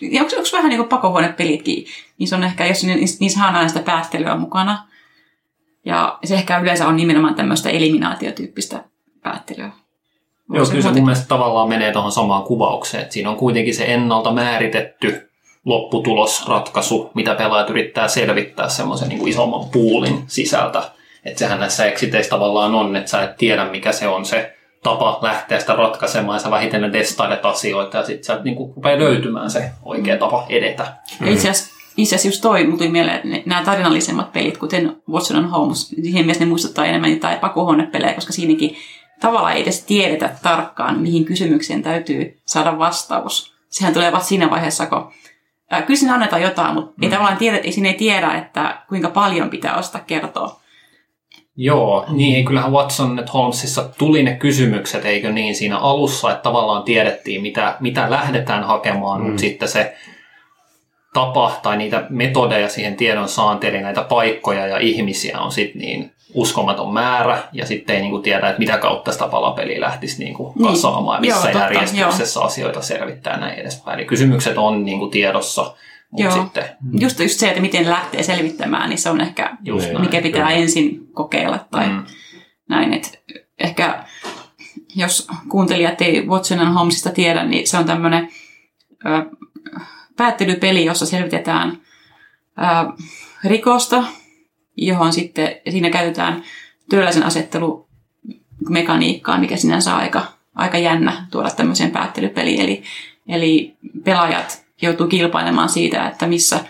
Ja onko, onko vähän niin kuin pakohuonepelitkin? Niissä on ehkä, jos niissä, niissä on aina sitä päättelyä mukana. Ja se ehkä yleensä on nimenomaan tämmöistä eliminaatiotyyppistä päättelyä. Onko Joo, kyllä se mun mielestä tavallaan menee tuohon samaan kuvaukseen. Että siinä on kuitenkin se ennalta määritetty lopputulosratkaisu, mitä pelaajat yrittää selvittää semmoisen niin kuin isomman puulin sisältä. Että sehän näissä exiteissä tavallaan on, että sä et tiedä mikä se on se tapa lähteä sitä ratkaisemaan ja sä vähitellen testailet asioita ja sitten sieltä niin kuin rupeaa löytymään se oikea tapa edetä. Ja Itse asiassa, itse asiassa just toi mulla tuli mieleen, että nämä tarinallisemmat pelit, kuten Watson and Holmes, siihen mielessä ne muistuttaa enemmän niitä pakohuonepelejä, koska siinäkin tavallaan ei edes tiedetä tarkkaan, mihin kysymykseen täytyy saada vastaus. Sehän tulee vasta siinä vaiheessa, kun ää, kyllä siinä annetaan jotain, mutta ei tavallaan tiedä, ei siinä ei tiedä, että kuinka paljon pitää osata kertoa. Joo, niin kyllähän Watson että Holmesissa tuli ne kysymykset, eikö niin siinä alussa, että tavallaan tiedettiin, mitä, mitä lähdetään hakemaan, mm. mutta sitten se tapa tai niitä metodeja siihen tiedon saantiin, eli näitä paikkoja ja ihmisiä on sitten niin uskomaton määrä, ja sitten ei niinku tiedä, että mitä kautta sitä palapeliä lähtisi niinku Niin. kasaamaan, missä Joo, totta, järjestyksessä asioita selvittää ja näin edespäin. Eli kysymykset on niinku tiedossa, mutta Joo. sitten Just, just se, että miten lähtee selvittämään, niin se on ehkä just Niin. näin. mikä pitää kyllä. ensin kokeilla tai Mm. näin. Et ehkä jos kuuntelijat ei Watson and Holmesista tiedä, niin se on tämmöinen päättelypeli, jossa selvitetään ö, rikosta, johon sitten siinä käytetään työläisen asettelu mekaniikkaa, mikä sinänsä on aika, aika jännä tuoda tämmöiseen päättelypeliin. Eli, eli pelaajat joutuu kilpailemaan siitä, että missä,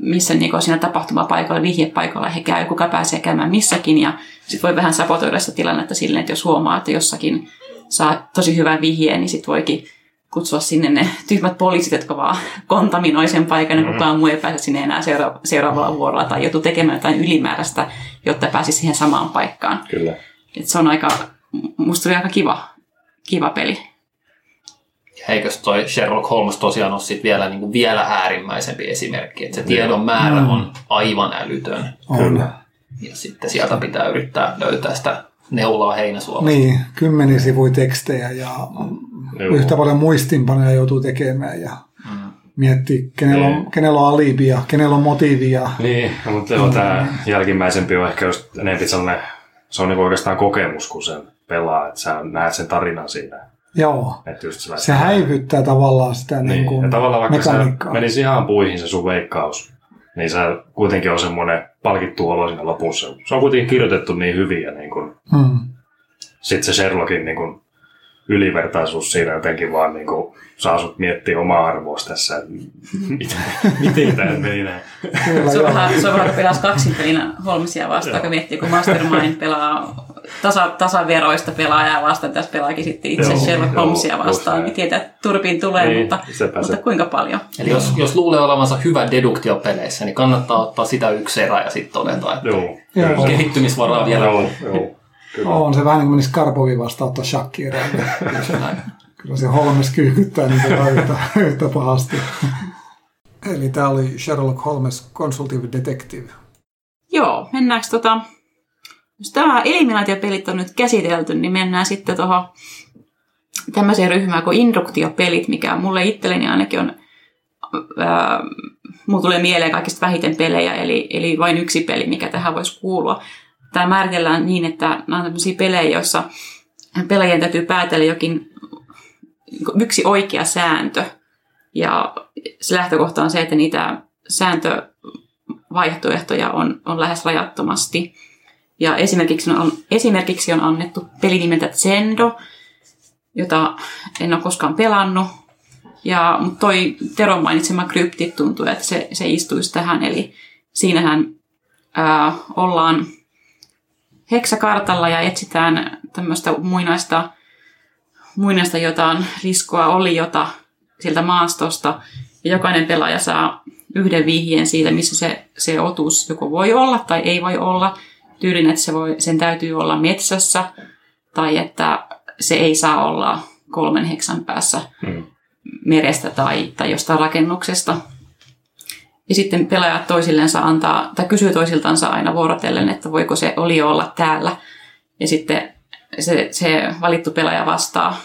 missä niin siinä tapahtumapaikalla, vihjepaikalla he käy, kuka pääsee käymään missäkin. Ja sitten voi vähän sabotoida sitä tilannetta silleen, että jos huomaa, että jossakin saa tosi hyvän vihjeen, niin sitten voikin kutsua sinne ne tyhmät poliisit, jotka vaan kontaminoi sen paikan ja kukaan muu ei pääse sinne enää seura- seuraavalla vuorolla tai joutuu tekemään jotain ylimääräistä, jotta pääsisi siihen samaan paikkaan. Kyllä. Et se on aika, musta oli aika kiva, kiva peli. Eikös toi Sherlock Holmes tosiaan ole sit vielä, niin kuin vielä äärimmäisempi esimerkki, että se tiedon määrä on aivan älytön. On. Ja sitten sieltä pitää yrittää löytää sitä neulaa heinäsuolasta. Niin, kymmeniä sivuja tekstejä ja Joo. yhtä paljon muistinpanoja joutuu tekemään ja Mm. miettii, kenellä on, Niin. kenellä on alibia, kenellä on motiivia. Niin, no, mutta joo, tämä jälkimmäisempi on ehkä just enemmän sellainen, se on niinku oikeastaan kokemus, kun sen pelaa, että sä näet sen tarinan siinä. Joo, Että just sillä, se häivyttää tavallaan sitä niin, Niin, kuin ja tavallaan vaikka se mekaniikkaa. menisi ihan puihin se sun veikkaus, niin se kuitenkin on semmoinen palkittu olo siinä lopussa. Se on kuitenkin kirjoitettu niin hyvin ja niin kuin, Hmm. sitten se Sherlockin niin kuin, ylivertaisuus siinä jotenkin vaan niin kuin, saa sut miettiä omaa arvoa tässä, että miten, miten tämä meni näin. Kyllä, Se on joo. vähän, se on vähän pelas kaksin pelinä Holmesia vastaan, kun miettii, kun Mastermind pelaa tasa, tasaveroista pelaajaa vastaan, tässä pelaakin sitten itse Joo, Sherlock joo, Holmesia vastaan, näin. niin tietää, että turpiin tulee, Niin, mutta, sepä se. mutta kuinka paljon. Eli jos, jos luulee olevansa hyvä deduktiopeleissä, niin kannattaa ottaa sitä yksi erä ja sitten todeta, että Joo, Joo. on kehittymisvaraa vielä. joo, joo. Kyllä. On se vähän niin kuin menisi Karpovin vastaan ottaa shakkiin. [LAUGHS] Kyllä se Holmes kyykyttää niin kuin yhtä, [LAUGHS] yhtä pahasti. Eli tämä oli Sherlock Holmes Consultative Detective. Joo, mennäänkö tota, jos tämä eliminaatiopelit on nyt käsitelty, niin mennään sitten tuohon tämmöiseen ryhmään kuin induktiopelit, mikä mulle itselleni ainakin on, ää, mulla tulee mieleen kaikista vähiten pelejä, eli, eli vain yksi peli, mikä tähän voisi kuulua. Tämä määritellään niin, että nämä on tämmöisiä pelejä, joissa pelaajien täytyy päätellä jokin yksi oikea sääntö. Ja se lähtökohta on se, että niitä sääntövaihtoehtoja on, on lähes rajattomasti. Ja esimerkiksi on, esimerkiksi on annettu peli nimeltä Zendo, jota en ole koskaan pelannut. Ja, mutta toi Teron mainitsema kryptit tuntuu, että se, se istuisi tähän. Eli siinähän ää, ollaan heksakartalla ja etsitään tämmöistä muinaista, muinaista jotain riskoa, oli jota sieltä maastosta. Ja jokainen pelaaja saa yhden vihjeen siitä, missä se, se otus joko voi olla tai ei voi olla. Tyylin, että se voi, sen täytyy olla metsässä tai että se ei saa olla kolmen heksan päässä Mm. merestä tai, tai jostain rakennuksesta. Ja sitten pelaajat toisillensa antaa, tai kysyy toisiltansa aina vuorotellen, että voiko se oli olla täällä. Ja sitten se, se valittu pelaaja vastaa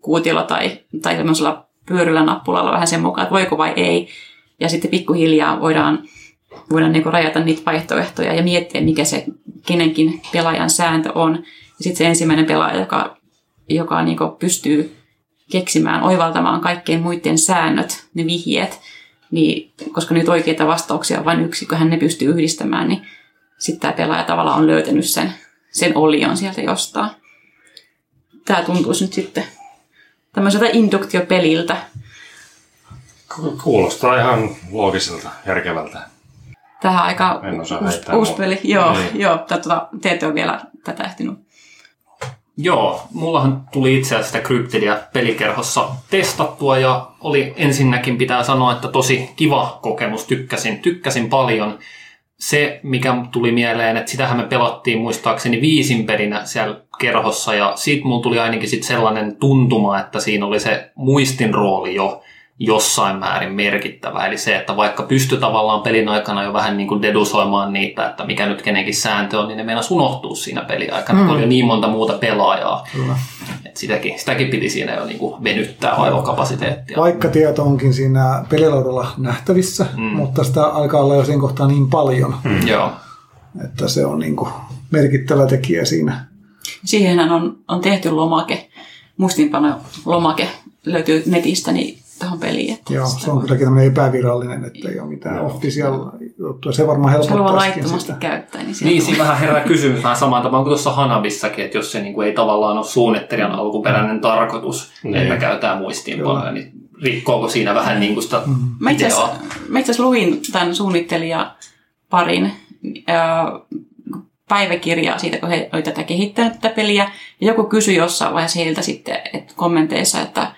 kuutiolla tai, tai semmoisella pyöryllä nappulalla vähän sen mukaan, että voiko vai ei. Ja sitten pikkuhiljaa voidaan, voidaan niin rajata niitä vaihtoehtoja ja miettiä, mikä se kenenkin pelaajan sääntö on. Ja sitten se ensimmäinen pelaaja, joka, joka niin pystyy keksimään, oivaltamaan kaikkien muiden säännöt, ne vihjeet, niin, koska nyt oikeita vastauksia on vain yksi, kun hän ne pystyy yhdistämään, niin sitten tämä pelaaja tavallaan on löytänyt sen, sen olion sieltä jostain. Tämä tuntuisi nyt sitten tämmöiseltä induktiopeliltä. Ku- Kuulostaa ihan loogiselta, järkevältä. Tähän aika uusi, uusi peli. Joo, Niin. joo tuota, te ette ole vielä tätä ehtinyt. Joo, mullahan tuli itse asiassa sitä kryptidia pelikerhossa testattua ja oli ensinnäkin pitää sanoa, että tosi kiva kokemus, tykkäsin, tykkäsin paljon. se, mikä tuli mieleen, että sitähän me pelattiin muistaakseni viisinpelinä siellä kerhossa ja siitä mulla tuli ainakin sit sellainen tuntuma, että siinä oli se muistin rooli jo jossain määrin merkittävä. Eli se, että vaikka pystyi tavallaan pelin aikana jo vähän niin kuin dedusoimaan niitä, että mikä nyt kenenkin sääntö on, niin ne meinas unohtuu siinä peliaikana, mm. kun oli jo niin monta muuta pelaajaa. Kyllä. Et sitäkin, sitäkin piti siinä jo niin kuin venyttää aivokapasiteettia. Vaikka tieto onkin siinä pelilaudalla nähtävissä, mm. mutta sitä alkaa olla jo siinä kohtaa niin paljon, mm. Joo. että se on niin kuin merkittävä tekijä siinä. Siihenhän on, on tehty lomake, mustinpano lomake löytyy netistä, niin tähän peliin. Että Joo, se on kylläkin tämmöinen epävirallinen, että ei ole mitään Joo. official juttua. Se varmaan helpottaa Se laittomasti sitä. käyttää. Niin, niin siinä vähän herää kysymys vähän samaan tapaan kuin tuossa Hanabissakin, että jos se niin kuin ei tavallaan ole suunnittelijan alkuperäinen tarkoitus, niin. että käytetään muistiinpanoja, niin rikkoako siinä vähän niin kuin sitä mm. Mä itse asiassa luin tämän suunnittelijan parin päiväkirjaa siitä, kun he olivat tätä kehittänyt tätä peliä. Ja joku kysyi jossain vaiheessa heiltä sitten että kommenteissa, että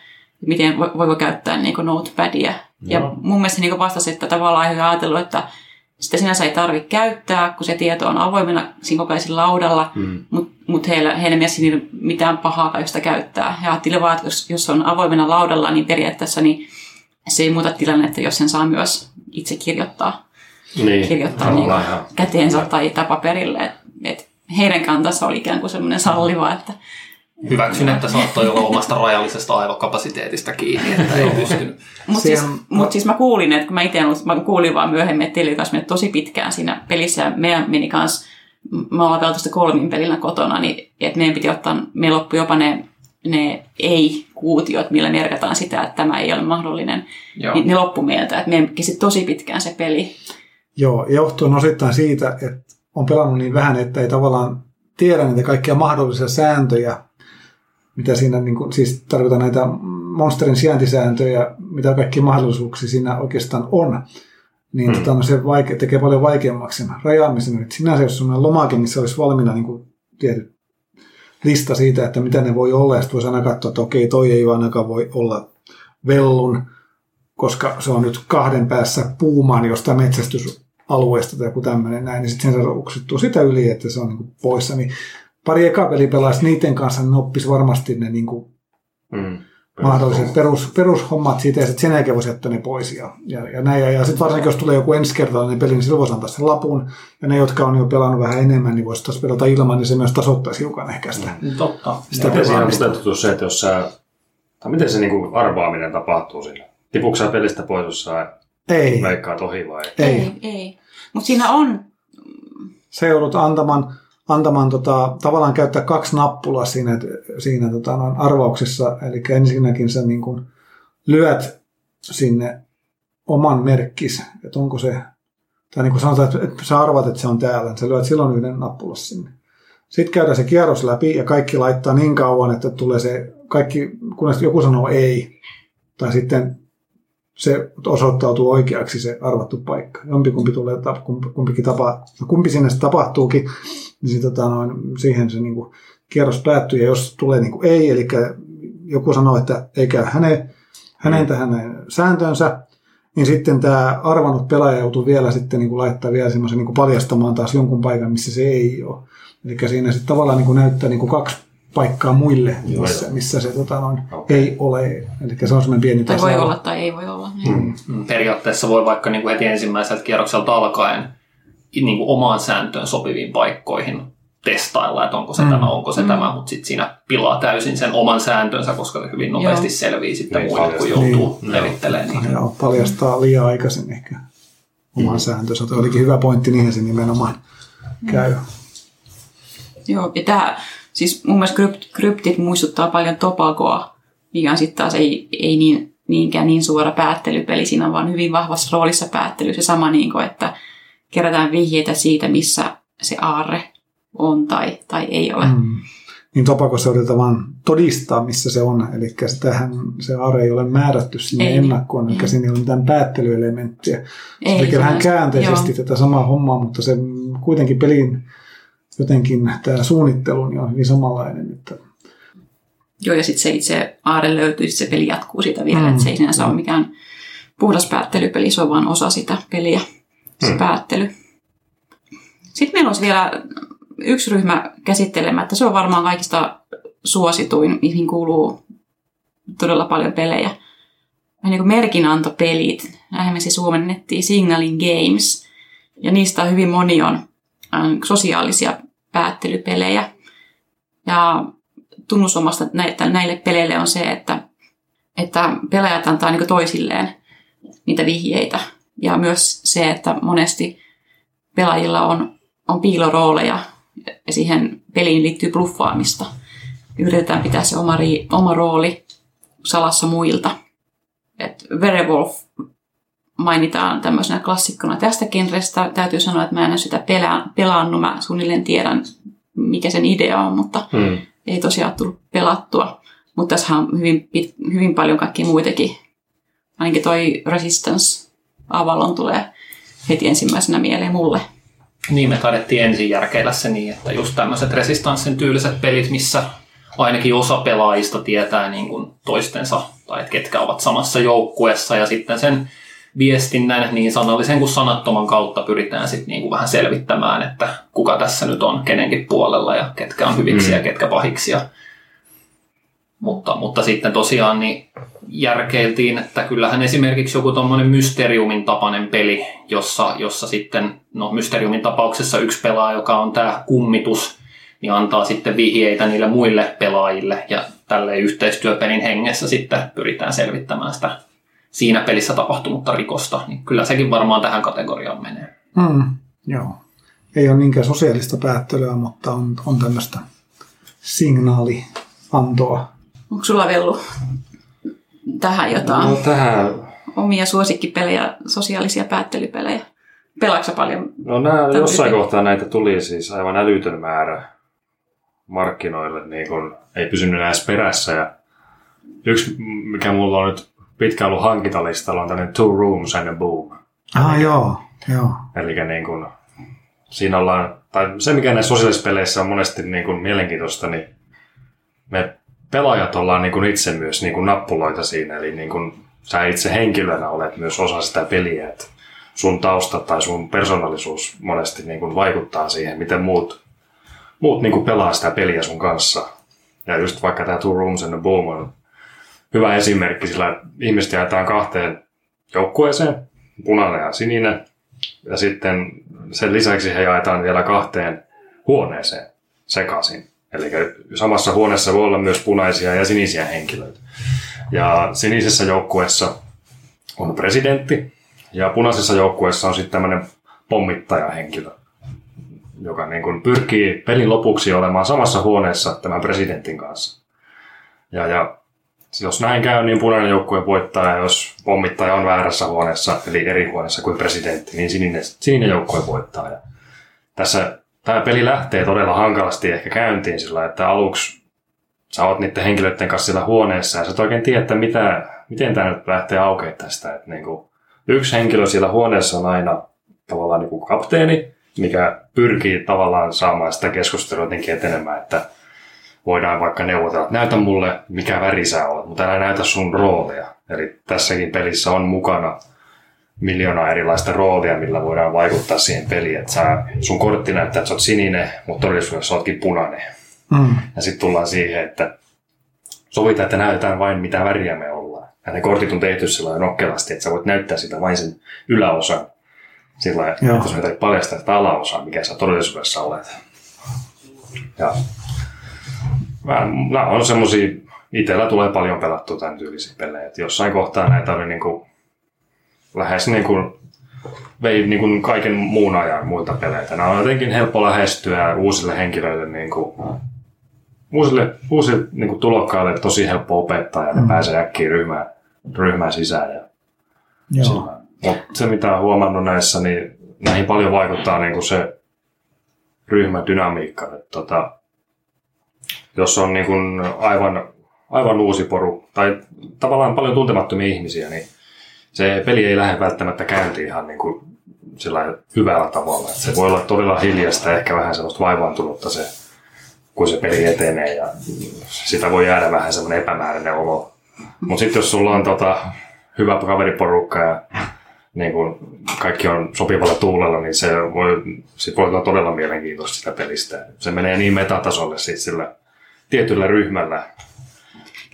miten voiko käyttää niin kuin notepadia. No. Ja mun mielestä niin vastasi, että tavallaan he ajatellut, että sitä sinänsä ei tarvitse käyttää, kun se tieto on avoimena siinä kokoisella laudalla, mm. mutta mut heillä, heidän mielestä ei mitään pahaa josta käyttää. He ajattelivat vaan, että jos, jos on avoimena laudalla, niin periaatteessa niin se ei muuta tilannetta, jos sen saa myös itse kirjoittaa, niin. kirjoittaa niin käteensä tai, tai paperille. Et, et heidän kantansa oli ikään kuin semmoinen salliva, että hyväksyn, että saattoi olla omasta rajallisesta aivokapasiteetista kiinni, että ei pystynyt. Mutta siis, mut siis mä kuulin, että kun mä itse mä kuulin vaan myöhemmin, että Teli taas tosi pitkään siinä pelissä ja meidän meni kanssa, me ollaan pelattu kolmin pelillä kotona, niin että meidän piti ottaa, me loppu jopa ne, ne ei-kuutiot, millä merkataan sitä, että tämä ei ole mahdollinen, Joo. niin ne loppu meiltä, että meidän kesti tosi pitkään se peli. Joo, johtuen osittain siitä, että on pelannut niin vähän, että ei tavallaan tiedä niitä kaikkia mahdollisia sääntöjä, mitä siinä, niin kuin, siis tarvitaan näitä monsterin sijaintisääntöjä, mitä kaikki mahdollisuuksia siinä oikeastaan on, niin mm. tota, no se vaike- tekee paljon vaikeammaksi sen rajaamisen. Että sinänsä jos on lomake, missä olisi valmiina niin kuin, tietyt lista siitä, että mitä ne voi olla, ja sitten voisi aina katsoa, että okei, toi ei ainakaan voi olla vellun, koska se on nyt kahden päässä puumaan jostain metsästysalueesta tai joku tämmöinen näin, niin sitten sen saa sitä yli, että se on niin kuin poissa. Niin pari eka peli pelaisi niiden kanssa, niin oppisi varmasti ne niin kuin mm, mahdolliset perus, perushommat siitä, ja sitten sen jälkeen voisi jättää ne pois. Ja, ja, ja, näin, ja, ja sitten varsinkin, jos tulee joku ensikertalainen peli, niin silloin voisi antaa sen lapun, ja ne, jotka on jo pelannut vähän enemmän, niin voisi taas pelata ilman, niin se myös tasoittaisi hiukan ehkä sitä. Mm, totta. Sitä ja siinä on se, että jos sä, tai miten se niin kuin arvaaminen tapahtuu siinä? Tipuuko sä pelistä pois, jos sä ei. veikkaat ohi vai? Ei. ei, ei. Mutta siinä on... Se joudut antamaan antamaan tota, tavallaan käyttää kaksi nappulaa siinä, siinä tota, noin arvauksessa. Eli ensinnäkin sä niin kun lyöt sinne oman merkkis, että onko se, tai niin kuin sanotaan, että sä arvat, että se on täällä, niin sä lyöt silloin yhden nappulan sinne. Sitten käydään se kierros läpi ja kaikki laittaa niin kauan, että tulee se kaikki, kunnes joku sanoo ei, tai sitten se osoittautuu oikeaksi se arvattu paikka. Jompikumpi tulee, kumpikin tapa, kumpi sinne tapahtuukin, niin sit, tota, noin, siihen se niin kuin, kierros päättyy. Ja jos tulee niin kuin, ei, eli joku sanoo, että ei käy hänen, hänen tähän sääntönsä, niin sitten tämä arvannut pelaaja joutuu vielä sitten niin kuin laittaa vielä semmoisen niin kuin paljastamaan taas jonkun paikan, missä se ei ole. Eli siinä sitten tavallaan niin kuin näyttää niin kuin kaksi paikkaa muille, missä, missä se tota, noin, okay. ei ole. Eli se on semmoinen pieni Tai voi olla tai ei voi olla. Niin. Mm. mm. Periaatteessa voi vaikka niin kuin heti ensimmäiseltä kierrokselta alkaen niin kuin omaan sääntöön sopiviin paikkoihin testailla, että onko se mm. tämä, onko se mm. tämä, mutta sitten siinä pilaa täysin sen oman sääntönsä, koska se hyvin nopeasti Joo. selvii sitten niin, muille, kun joutuu niin. levittelemään niitä. Joo, paljastaa liian aikaisin ehkä oman mm. sääntönsä. Tuo olikin hyvä pointti, niihin se nimenomaan mm. käy. Joo, ja tämä, siis mun mielestä krypt, kryptit muistuttaa paljon Topagoa, mikä on sitten taas ei, ei niin, niinkään niin suora päättelypeli, siinä on vaan hyvin vahvassa roolissa päättely, se sama niin kuin, että kerätään vihjeitä siitä, missä se aarre on tai, tai ei ole. Mm. Niin Topakossa yritetään vaan todistaa, missä se on. Eli sitähän se aare ei ole määrätty sinne ei, ennakkoon, eli siinä ei ole mitään päättelyelementtiä. Se tekee vähän käänteisesti joo. tätä samaa hommaa, mutta se kuitenkin pelin jotenkin tämä suunnittelu niin on hyvin samanlainen. Että... Joo, ja sitten se itse aare löytyy, se peli jatkuu siitä vielä, mm. että se ei sinänsä mm. ole mikään puhdas päättelypeli, se on vaan osa sitä peliä, se mm. päättely. Sitten meillä olisi vielä yksi ryhmä käsittelemättä. Se on varmaan kaikista suosituin, mihin kuuluu todella paljon pelejä. Niin kuin merkinantopelit. Näinhän me se suomennettiin Signalin Games. Ja niistä hyvin moni on ähm, sosiaalisia päättelypelejä. Ja tunnusomasta näille peleille on se, että, että pelaajat antaa niin toisilleen niitä vihjeitä. Ja myös se, että monesti pelaajilla on, on piilorooleja ja siihen peliin liittyy bluffaamista. Yritetään pitää se oma, ri, oma rooli salassa muilta. Et Werewolf mainitaan tämmöisenä klassikkona tästä genrestä. Täytyy sanoa, että mä en sitä pelaa, pelannut. Mä suunnilleen tiedän, mikä sen idea on, mutta hmm. ei tosiaan tullut pelattua. Mutta tässä on hyvin, hyvin paljon kaikkia muitakin. Ainakin toi Resistance Avalon tulee heti ensimmäisenä mieleen mulle. Niin, me taidettiin ensin järkeillä se niin, että just tämmöiset resistanssin tyyliset pelit, missä ainakin osa pelaajista tietää niin kuin toistensa, tai että ketkä ovat samassa joukkueessa, ja sitten sen viestinnän niin sanallisen kuin sanattoman kautta pyritään sitten niin kuin vähän selvittämään, että kuka tässä nyt on kenenkin puolella ja ketkä on hyviksi mm. ja ketkä pahiksi. Mutta, mutta sitten tosiaan niin järkeiltiin, että kyllähän esimerkiksi joku tuommoinen Mysteriumin tapainen peli, jossa, jossa sitten, no Mysteriumin tapauksessa yksi pelaaja, joka on tämä kummitus, niin antaa sitten vihjeitä niille muille pelaajille ja tälle yhteistyöpelin hengessä sitten pyritään selvittämään sitä siinä pelissä tapahtunutta rikosta, niin kyllä sekin varmaan tähän kategoriaan menee. Mm, joo. Ei ole niinkään sosiaalista päättelyä, mutta on, on tämmöistä signaaliantoa. Onko sulla Vellu tähän jotain? No tähän... Omia suosikkipelejä, sosiaalisia päättelypelejä. Pelaatko paljon? No nämä, jossain kohtaa näitä tuli siis aivan älytön määrä markkinoille, niin kun ei pysynyt edes perässä. Ja yksi, mikä mulla on nyt pitkä ollut hankintalistalla, on tämmöinen Two Rooms and a Boom. Ah, joo, joo. Eli niin kun, siinä ollaan, tai se mikä näissä sosiaalisissa peleissä on monesti niin kun mielenkiintoista, niin me pelaajat ollaan niin kuin itse myös niin kuin nappuloita siinä, eli niin kuin sä itse henkilönä olet myös osa sitä peliä, että sun tausta tai sun persoonallisuus monesti niin kuin vaikuttaa siihen, miten muut, muut niin kuin pelaa sitä peliä sun kanssa. Ja just vaikka tämä Two Rooms and a Boom on hyvä esimerkki, sillä ihmiset jaetaan kahteen joukkueeseen, punainen ja sininen, ja sitten sen lisäksi he jaetaan vielä kahteen huoneeseen sekaisin. Eli samassa huoneessa voi olla myös punaisia ja sinisiä henkilöitä. Ja sinisessä joukkueessa on presidentti ja punaisessa joukkueessa on sitten tämmöinen pommittajahenkilö, joka niin kuin pyrkii pelin lopuksi olemaan samassa huoneessa tämän presidentin kanssa. Ja, ja jos näin käy, niin punainen joukkue voittaa, ja jos pommittaja on väärässä huoneessa, eli eri huoneessa kuin presidentti, niin sininen, sininen joukkue voittaa. Ja tässä tämä peli lähtee todella hankalasti ehkä käyntiin sillä, että aluksi sä oot niiden henkilöiden kanssa siellä huoneessa ja sä et oikein tiedä, että mitä, miten tämä nyt lähtee aukeamaan tästä. Että niin kuin, yksi henkilö siellä huoneessa on aina tavallaan niin kuin kapteeni, mikä pyrkii tavallaan saamaan sitä keskustelua jotenkin etenemään, että voidaan vaikka neuvotella, että näytä mulle, mikä väri sä oot, mutta älä näytä sun roolia. Eli tässäkin pelissä on mukana miljoonaa erilaista roolia, millä voidaan vaikuttaa siihen peliin. Että sä, sun kortti näyttää, että sä oot sininen, mutta todellisuudessa sä ootkin punainen. Mm. Ja sitten tullaan siihen, että sovitaan, että näytetään vain mitä väriä me ollaan. Ja ne kortit on tehty sillä nokkelasti, että sä voit näyttää sitä vain sen yläosan. Sillä että sun ei paljastaa sitä alaosaa, mikä sä todellisuudessa olet. Ja nämä on semmosia, itsellä tulee paljon pelattua tämän tyylisiä pelejä. Että jossain kohtaa näitä oli niinku lähes niin kuin, vei niin kuin kaiken muun ajan muilta peleitä. Nämä on jotenkin helppo lähestyä uusille henkilöille, niin kuin, uusille, uusille niin kuin tulokkaille tosi helppo opettaa ja ne mm. pääsee äkkiä ryhmään, ryhmään sisään. Ja Joo. Mutta se mitä on huomannut näissä, niin näihin paljon vaikuttaa niin kuin se ryhmädynamiikka. Että, tota, jos on niin kuin aivan, aivan uusi poru tai tavallaan paljon tuntemattomia ihmisiä, niin se peli ei lähde välttämättä käyntiin ihan niin kuin sillä hyvällä tavalla. Että se voi olla todella hiljasta ehkä vähän sellaista vaivaantunutta se, kun se peli etenee ja sitä voi jäädä vähän semmoinen epämääräinen olo. Mutta sitten jos sulla on tota, hyvä kaveriporukka ja niin kuin kaikki on sopivalla tuulella, niin se voi, sit voi olla todella mielenkiintoista sitä pelistä. Se menee niin metatasolle sit sillä tietyllä ryhmällä.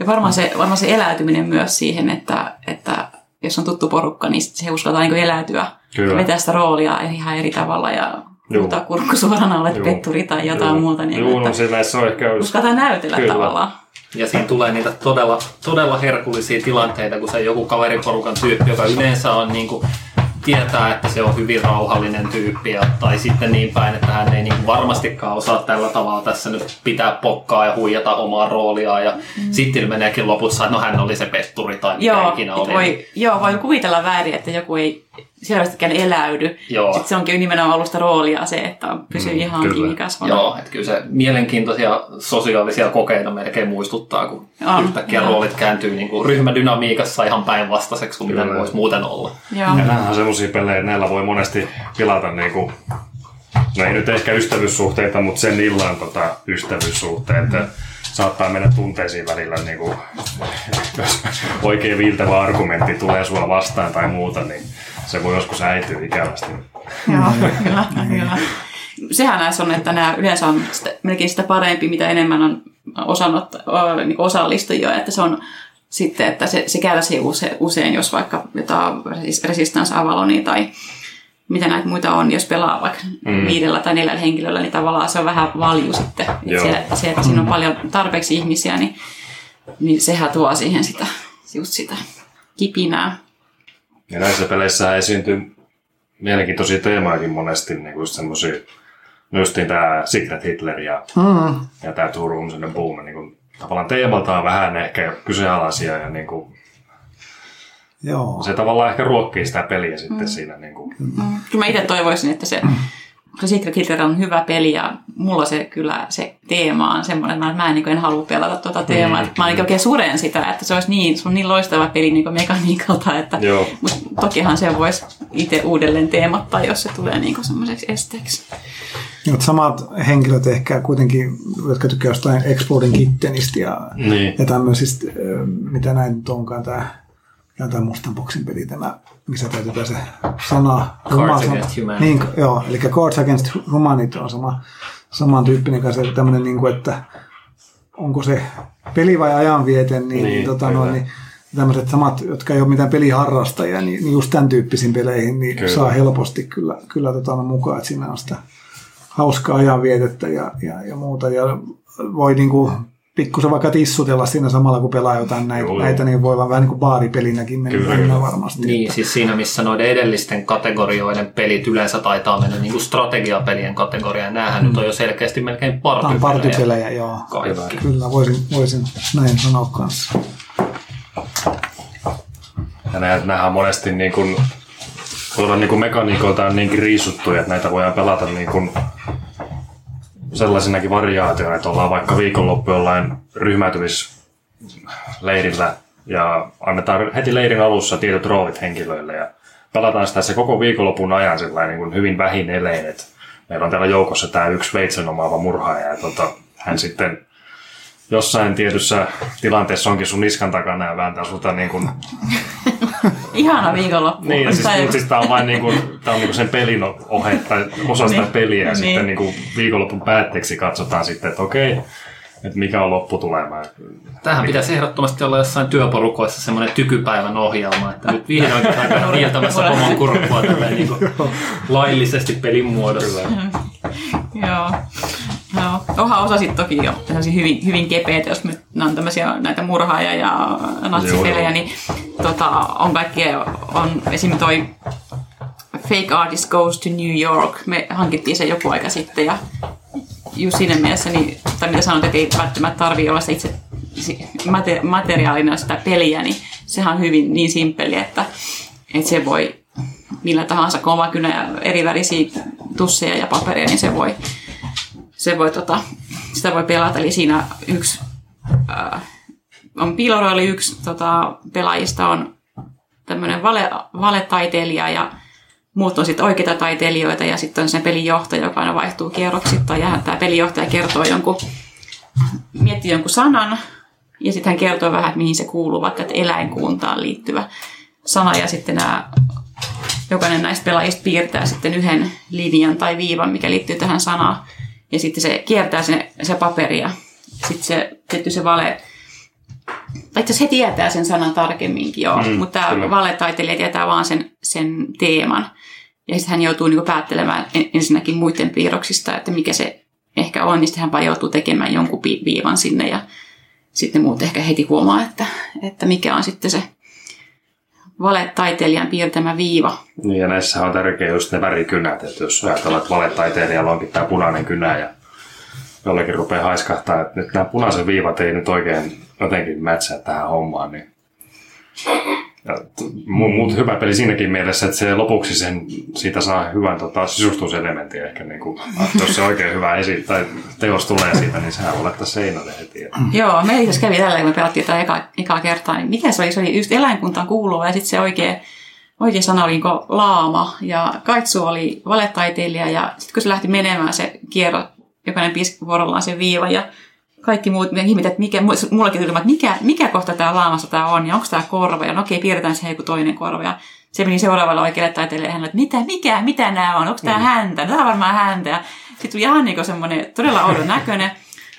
Ja varmaan se, varmaan se eläytyminen myös siihen, että, että jos on tuttu porukka, niin se uskaltaa niin eläytyä, Kyllä. vetää sitä roolia ihan eri tavalla ja huutaa kurkku suorana, olet Juu. petturi tai jotain Joo. muuta. Niin, Joo, no että sillä se on ehkä... uskaltaa näytellä Kyllä. tavallaan. Ja siinä tulee niitä todella, todella herkullisia tilanteita, kun se joku kaveriporukan tyyppi, joka yleensä on niin kuin, tietää, että se on hyvin rauhallinen tyyppi, ja, tai sitten niin päin, että hän ei niin varmastikaan osaa tällä tavalla tässä nyt pitää pokkaa ja huijata omaa rooliaan, ja mm. sitten ilmeneekin lopussa, että no hän oli se petturi tai mikä Joo, ikinä et oli. voi, joo, voi kuvitella väärin, että joku ei selvästikään eläydy. Joo. Sitten se onkin nimenomaan ollut sitä roolia se, että pysyy Mm, ihan kiinni kasvona. Joo, että kyllä se mielenkiintoisia sosiaalisia kokeita melkein muistuttaa, kun On, yhtäkkiä joo. roolit kääntyy niin kuin ryhmädynamiikassa ihan päinvastaiseksi kuin mitä ne Kyllä. voisi muuten olla. Joo. Ja nämä on semmoisia pelejä, että näillä voi monesti pilata niinku, no ei nyt ehkä ystävyyssuhteita, mutta sen illan tota, ystävyyssuhteet. Mm. Saattaa mennä tunteisiin välillä, niinku, [LAUGHS] jos oikein viiltävä argumentti tulee sua vastaan tai muuta, niin se voi joskus äityä ikävästi. Joo, kyllä, kyllä. Sehän näissä on, että nämä yleensä on sitä, melkein sitä parempi, mitä enemmän on osannut, niin osallistujia, että se on sitten, että se, se kärsii use, usein, jos vaikka jotain resist- Resistance Avalonia tai mitä näitä muita on, jos pelaa vaikka Mm. mm. viidellä tai neljällä henkilöllä, niin tavallaan se on vähän valju sitten. Joo. Se, se, että siinä on paljon tarpeeksi ihmisiä, niin, niin sehän tuo siihen sitä, just sitä kipinää. Ja näissä peleissä esiintyy mielenkiintoisia teemojakin monesti, niin kuin just semmosia, no justiin tää Secret Hitler ja, Mm. ja tää Two Rooms and Boom, niin kuin, tavallaan teemaltaan vähän ehkä kyseenalaisia ja niin kuin, Joo. se tavallaan ehkä ruokkii sitä peliä sitten mm. siinä. Niin kuin, Mm. Kyllä mä itse toivoisin, että se, se Secret Hitler on hyvä peli ja mulla se kyllä se teema on semmoinen, että mä, mä en, niin en halua pelata tuota teemaa. Mm. Mä niin oikein suren sitä, että se olisi niin, se on niin loistava peli niin mekaniikalta, että Joo. mut tokihan se voisi itse uudelleen teemattaa, jos se tulee niin semmoiseksi esteeksi. Mutta samat henkilöt ehkä kuitenkin, jotka tykkää jostain Exploding Kittenistä ja, Niin. ja tämmöisistä, mitä näin nyt onkaan, tämä tämä mustan boksin peli, tämä, missä täytyy se sana. Cards Ruma- Against Humanity. Niin, joo, eli Cards Against Humanity on sama, samantyyppinen kanssa, tämmöinen, niin kuin, että onko se peli vai ajanviete, niin, Niin, niin, tota, no, niin tämmöiset samat, jotka ei ole mitään peliharrastajia, niin, niin just tämän tyyppisiin peleihin niin Kyllä. saa helposti kyllä, kyllä tota, no, mukaan, että siinä on sitä hauskaa ajanvietettä ja, ja, ja muuta. Ja voi niinku pikkusen vaikka tissutella siinä samalla, kun pelaa jotain näitä, Joo, joo. näitä niin voi vähän niin kuin baaripelinäkin mennä, Kyllä, mennä kyllä. varmasti. Niin, siis siinä missä noiden edellisten kategorioiden pelit yleensä taitaa mennä niin kuin strategiapelien kategoriaan. Näähän nyt on jo selkeästi melkein partypelejä. partypelejä, joo. Kaikki. Kyllä, voisin, voisin näin sanoa kanssa. Ja nämä, nämähän on monesti niin kuin, niin kuin mekaniikoiltaan niinkin riisuttuja, että näitä voidaan pelata niin kuin sellaisinakin variaatioina, että ollaan vaikka viikonloppu jollain ryhmäytymisleirillä ja annetaan heti leirin alussa tietyt roolit henkilöille ja pelataan sitä se koko viikonlopun ajan niin kuin hyvin vähin elein, että meillä on täällä joukossa tämä yksi veitsen omaava murhaaja ja tota, hän sitten jossain tietyssä tilanteessa onkin sun niskan takana ja vääntää sulta niin kuin [LAUGHS] Ihana viikonloppu. niin, ja siis, Tai- mutta siis tämä on vain niinku, tää on niinku sen pelin ohe, tai osa sitä Niin. peliä, ja Niin. sitten niinku viikonlopun päätteeksi katsotaan sitten, että okei, että mikä on lopputulema. Tähän pitäisi ehdottomasti olla jossain työporukoissa semmoinen tykypäivän ohjelma, että nyt vihdoin [LAUGHS] käydään hieltämässä pomon kurkkua niin kuin laillisesti pelin muodossa. Joo. Joo. Onhan osa sitten toki jo tämmöisiä hyvin, hyvin kepeitä, jos me on tämmöisiä näitä murhaaja ja natsipelejä, niin tota, on kaikkea, on esim. toi Fake Artist Goes to New York. Me hankittiin se joku aika sitten ja just siinä mielessä, niin, tai mitä sanot, että ei välttämättä tarvitse olla se itse mate- materiaalina sitä peliä, niin sehän on hyvin niin simppeli, että, että se voi millä tahansa, kun on vaikka ja eri värisiä tusseja ja paperia, niin se voi, se voi tota, sitä voi pelata. Eli siinä yksi äh, on piiloroili yksi tota, pelaajista on tämmöinen vale, valetaiteilija ja muut on sitten oikeita taiteilijoita ja sitten on sen pelin johtaja, joka aina vaihtuu kierroksittain ja tämä pelinjohtaja kertoo jonkun, miettii jonkun sanan ja sitten hän kertoo vähän, että mihin se kuuluu, vaikka että eläinkuntaan liittyvä sana ja sitten nämä jokainen näistä pelaajista piirtää sitten yhden linjan tai viivan, mikä liittyy tähän sanaan. Ja sitten se kiertää se, se paperia. Sitten se, tietty se vale, tai itse he tietää sen sanan tarkemminkin joo, mm, mutta tämä valetaiteilija tietää vaan sen, sen teeman. Ja sitten hän joutuu niin päättelemään ensinnäkin muiden piirroksista, että mikä se ehkä on, niin sitten hän vaan joutuu tekemään jonkun viivan sinne ja sitten muut ehkä heti huomaa, että, että mikä on sitten se valetaiteilijan piirtämä viiva. Niin ja näissä on tärkeä just ne värikynät, että jos ajatellaan, että valetaiteilijalla onkin tämä punainen kynä ja jollekin rupeaa haiskahtaa, että nyt nämä punaiset viivat ei nyt oikein jotenkin mätsää tähän hommaan, niin Mutta hyvä peli siinäkin mielessä, että se lopuksi sen, siitä saa hyvän tota, sisustuselementin ehkä, niin kuin, jos se oikein hyvä esi- tai teos tulee siitä, niin sehän voi laittaa seinälle heti. Joo, me itse kävi tällä, kun me pelattiin tätä eka, ekaa kertaa, niin miten se oli, se oli just eläinkuntaan kuuluva ja sitten se oikea, oikea sana oli niin laama ja Kaitsu oli valetaiteilija ja sitten kun se lähti menemään se kierro, jokainen piski vuorollaan sen viiva ja kaikki muut ihmiset, että mikä, mullakin tuli, että mikä, mikä kohta tämä laamassa tämä on, ja onko tämä korva, ja no okei, piirretään se joku toinen korva, ja se meni seuraavalle oikealle taiteilijalle että mitä, mikä, mitä nämä on, onko tämä mm. häntä, tämä on varmaan häntä, ja sitten tuli ihan niin semmoinen todella oudon näköinen,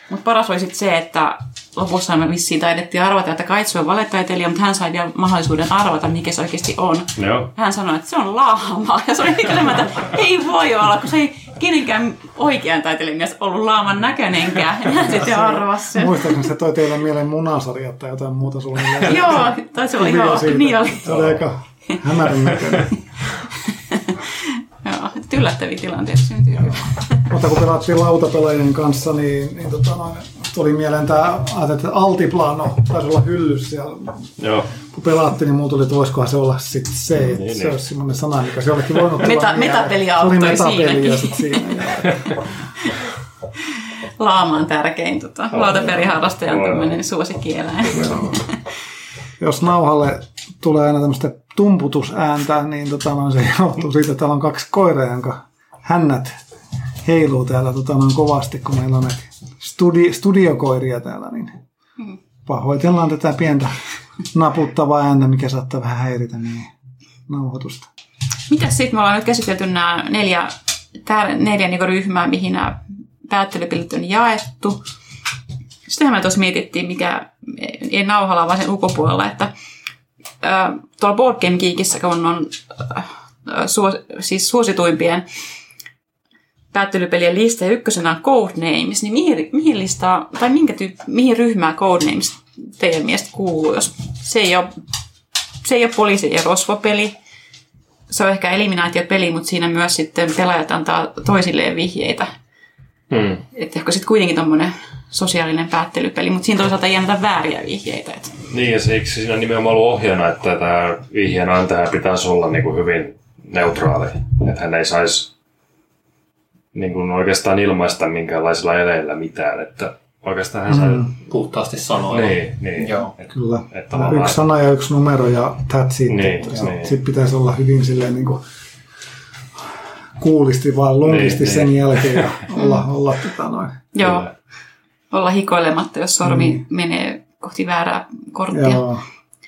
mutta paras oli sitten se, että lopussa me vissiin taidettiin arvata, että Kaitsu on valetaiteilija, mutta hän sai vielä mahdollisuuden arvata, mikä se oikeasti on. Joo. Hän sanoi, että se on laama. Ja se oli niin että ei voi olla, kun se ei kenenkään oikean taiteilijan mies ollut laaman näköinenkään. Ja hän sitten arvasi sen. Muistaakseni se toi teille mieleen munasarjat tai jotain muuta suunnilleen. [LAUGHS] joo, taisi olla joo, niin oli. Se oli aika hämärän näköinen. [LAUGHS] Joo, yllättäviä tilanteita syntyy. Mutta kun pelattiin lautapelaajien kanssa, niin, niin tota, noin, tuli mieleen tämä, että altiplano taisi olla hyllys siellä. Joo. Kun pelattiin, niin mulla tuli, että voisikohan se olla sitten se, että niin, se niin. olisi semmoinen sana, mikä se jollekin voinut tulla. Meta, metapeli auttoi metapeli siinä. [LAUGHS] Laama on tärkein tota, lautaperiharrastajan tämmöinen suosikkieläin. Jos nauhalle tulee aina tämmöistä tumputusääntä, niin tota, no, se johtuu siitä, että täällä on kaksi koiraa, jonka hännät heiluu täällä tota, noin kovasti, kun meillä on näitä studi, studiokoiria täällä, niin hmm. pahoitellaan tätä pientä naputtavaa ääntä, mikä saattaa vähän häiritä niin nauhoitusta. Mitäs sitten? Me ollaan nyt käsitelty nämä neljä, tää, neljä niin ryhmää, mihin nämä päättelypilit on jaettu. Sitähän me tuossa mietittiin, mikä ei nauhalla, vaan sen ulkopuolella, että äh, tuolla Board Game Geekissä, kun on äh, suos, siis suosituimpien päättelypelien lista ja ykkösenä on Codenames, niin mihin, mihin listaa, tai minkä tyyp, mihin ryhmään Codenames teidän mielestä kuuluu, jos se ei ole, se ei ole poliisi- ja rosvopeli, se on ehkä eliminaatiopeli, mutta siinä myös sitten pelaajat antaa toisilleen vihjeitä. Hmm. Että ehkä sitten kuitenkin tuommoinen sosiaalinen päättelypeli, mutta siinä toisaalta ei anneta vääriä vihjeitä. Että. Niin, ja siksi siinä nimenomaan ollut ohjana, että tämä vihjeen antaja pitäisi olla niin kuin hyvin neutraali. Että hän ei saisi niin kuin oikeastaan ilmaista minkäänlaisilla eleillä mitään. Että oikeastaan hän sai... Mm. Puhtaasti sanoa. Niin, niin. Joo. Että, Kyllä. Että yksi sana ja yksi numero ja that's it. Niin, niin. Sitten pitäisi olla hyvin silleen niin kuin kuulisti vaan lungisti niin, sen niin. jälkeen ja [LAUGHS] olla, olla tota noin. Joo olla hikoilematta, jos sormi mm. menee kohti väärää korttia.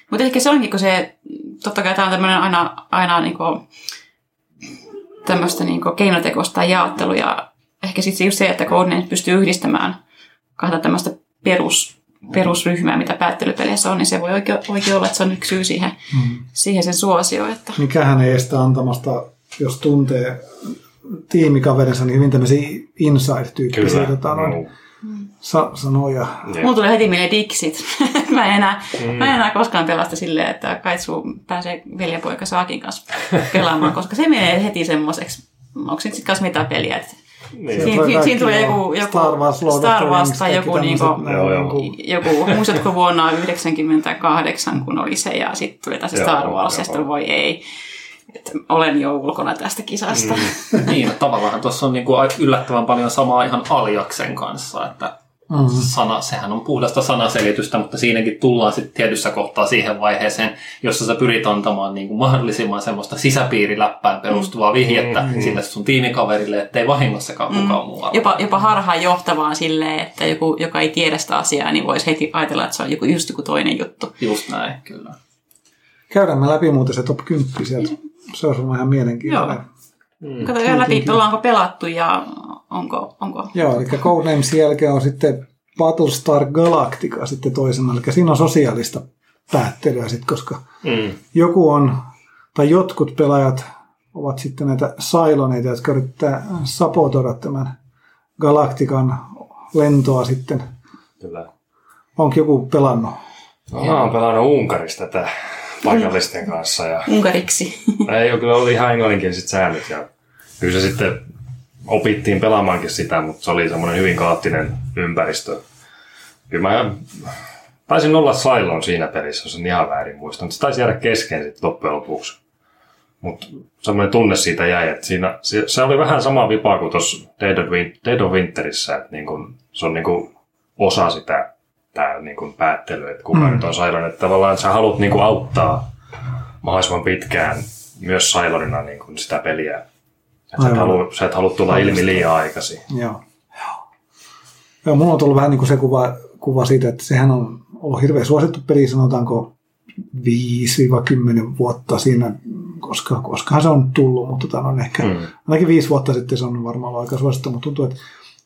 Mutta ehkä se onkin, kun se, totta kai tämä on tämmöinen aina, aina niinku, tämmöistä niinku keinotekoista jaottelu ja ehkä sitten just se, että Codenames pystyy yhdistämään kahta tämmöistä perus, perusryhmää, mitä päättelypeleissä on, niin se voi oikein, oikein olla, että se on yksi syy siihen, mm. siihen sen suosio. Että... Mikähän ei estä antamasta, jos tuntee tiimikaverinsa, niin hyvin tämmöisiä inside-tyyppisiä tota, noin, sa- sanoja. Yeah. Mulla tulee heti mieleen Dixit. [LAUGHS] mä, en enää, mm. mä en enää koskaan pelasta silleen, että Kaitsu pääsee veljenpoika Saakin kanssa pelaamaan, koska se menee heti semmoiseksi, onko se sitten kanssa mitä peliä, että niin, siinä, siinä, siinä tulee joku, joku Star Wars, Star Wars tai joku, niinku, joku, muistatko vuonna 1998, kun oli se, ja sitten tuli tässä Star Wars, ja sitten voi ei että olen jo ulkona tästä kisasta. Mm. [LAUGHS] niin, tavallaan tuossa on niinku yllättävän paljon samaa ihan Aljaksen kanssa, että. Sana, sehän on puhdasta sanaselitystä, mutta siinäkin tullaan sitten tietyssä kohtaa siihen vaiheeseen, jossa sä pyrit antamaan niinku mahdollisimman semmoista sisäpiiriläppään perustuvaa mm. vihjettä mm. sille sun tiimikaverille, ettei vahingossakaan mm. kukaan muu jopa, jopa harhaan johtavaan silleen, että joku, joka ei tiedä sitä asiaa, niin voisi heti ajatella, että se on joku, just joku toinen juttu. Just näin, kyllä. Käydään me läpi muuten se top 10 sieltä. se olisi ihan mielenkiintoinen. Joo. Kato ihan läpi, ollaanko pelattu ja onko... onko... Joo, eli Codenamesin jälkeen on sitten Battlestar Galactica sitten toisena, eli siinä on sosiaalista päättelyä sitten, koska Mm. joku on, tai jotkut pelaajat ovat sitten näitä Cylonita, jotka yrittää sapotoida tämän Galactican lentoa sitten. Kyllä. Onko joku pelannut? No, mä oon pelannut Unkarista tätä paikallisten kanssa ja Unkariksi. ei ole kyllä ollut ihan englanninkieliset säännöt ja kyllä se sitten opittiin pelaamaankin sitä, mutta se oli semmoinen hyvin kaoottinen ympäristö. Kyllä mä taisin olla Cylon siinä pelissä, jos en ihan väärin muista, mutta se taisi jäädä kesken sitten loppujen lopuksi. Mutta semmoinen tunne siitä jäi, että siinä, se, se oli vähän sama vipaa kuin tuossa Dead, of Win- Dead of Winterissä, että niin kun, se on niin kun osa sitä tää niin kun päättely, että kuka mm. nyt on Cylon, että tavallaan sä haluat niin kun auttaa mahdollisimman pitkään myös Cylonina niin kun sitä peliä. Että sä, et Aivan. halua, sä et halua tulla ilmi liian aikaisin. Joo. Joo, mulla on tullut vähän niin kuin se kuva, kuva siitä, että sehän on ollut hirveän suosittu peli, sanotaanko 5-10 vuotta siinä, koska, koskahan se on tullut, mutta tota, on ehkä, Mm. ainakin viisi vuotta sitten se on varmaan ollut aika suosittu, mutta tuntuu, että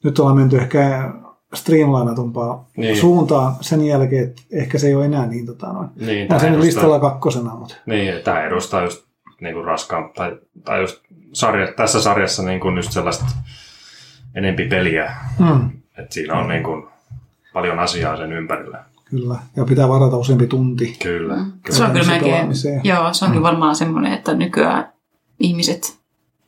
nyt ollaan menty ehkä streamlinatumpaa Niin. suuntaan sen jälkeen, että ehkä se ei ole enää niin, tota, noin. Niin, Mä sen edustaa- listalla kakkosena, mutta Niin, tämä edustaa just niin kuin raskaan, tai, tai just sarja, tässä sarjassa niin kuin just sellaista enempi peliä, mm, että siinä on niin kuin paljon asiaa sen ympärillä. kyllä. Ja pitää varata useampi tunti. Kyllä. Se on kyllä. kyllä melkein, joo, se on kyllä varmaan semmoinen, että nykyään ihmiset,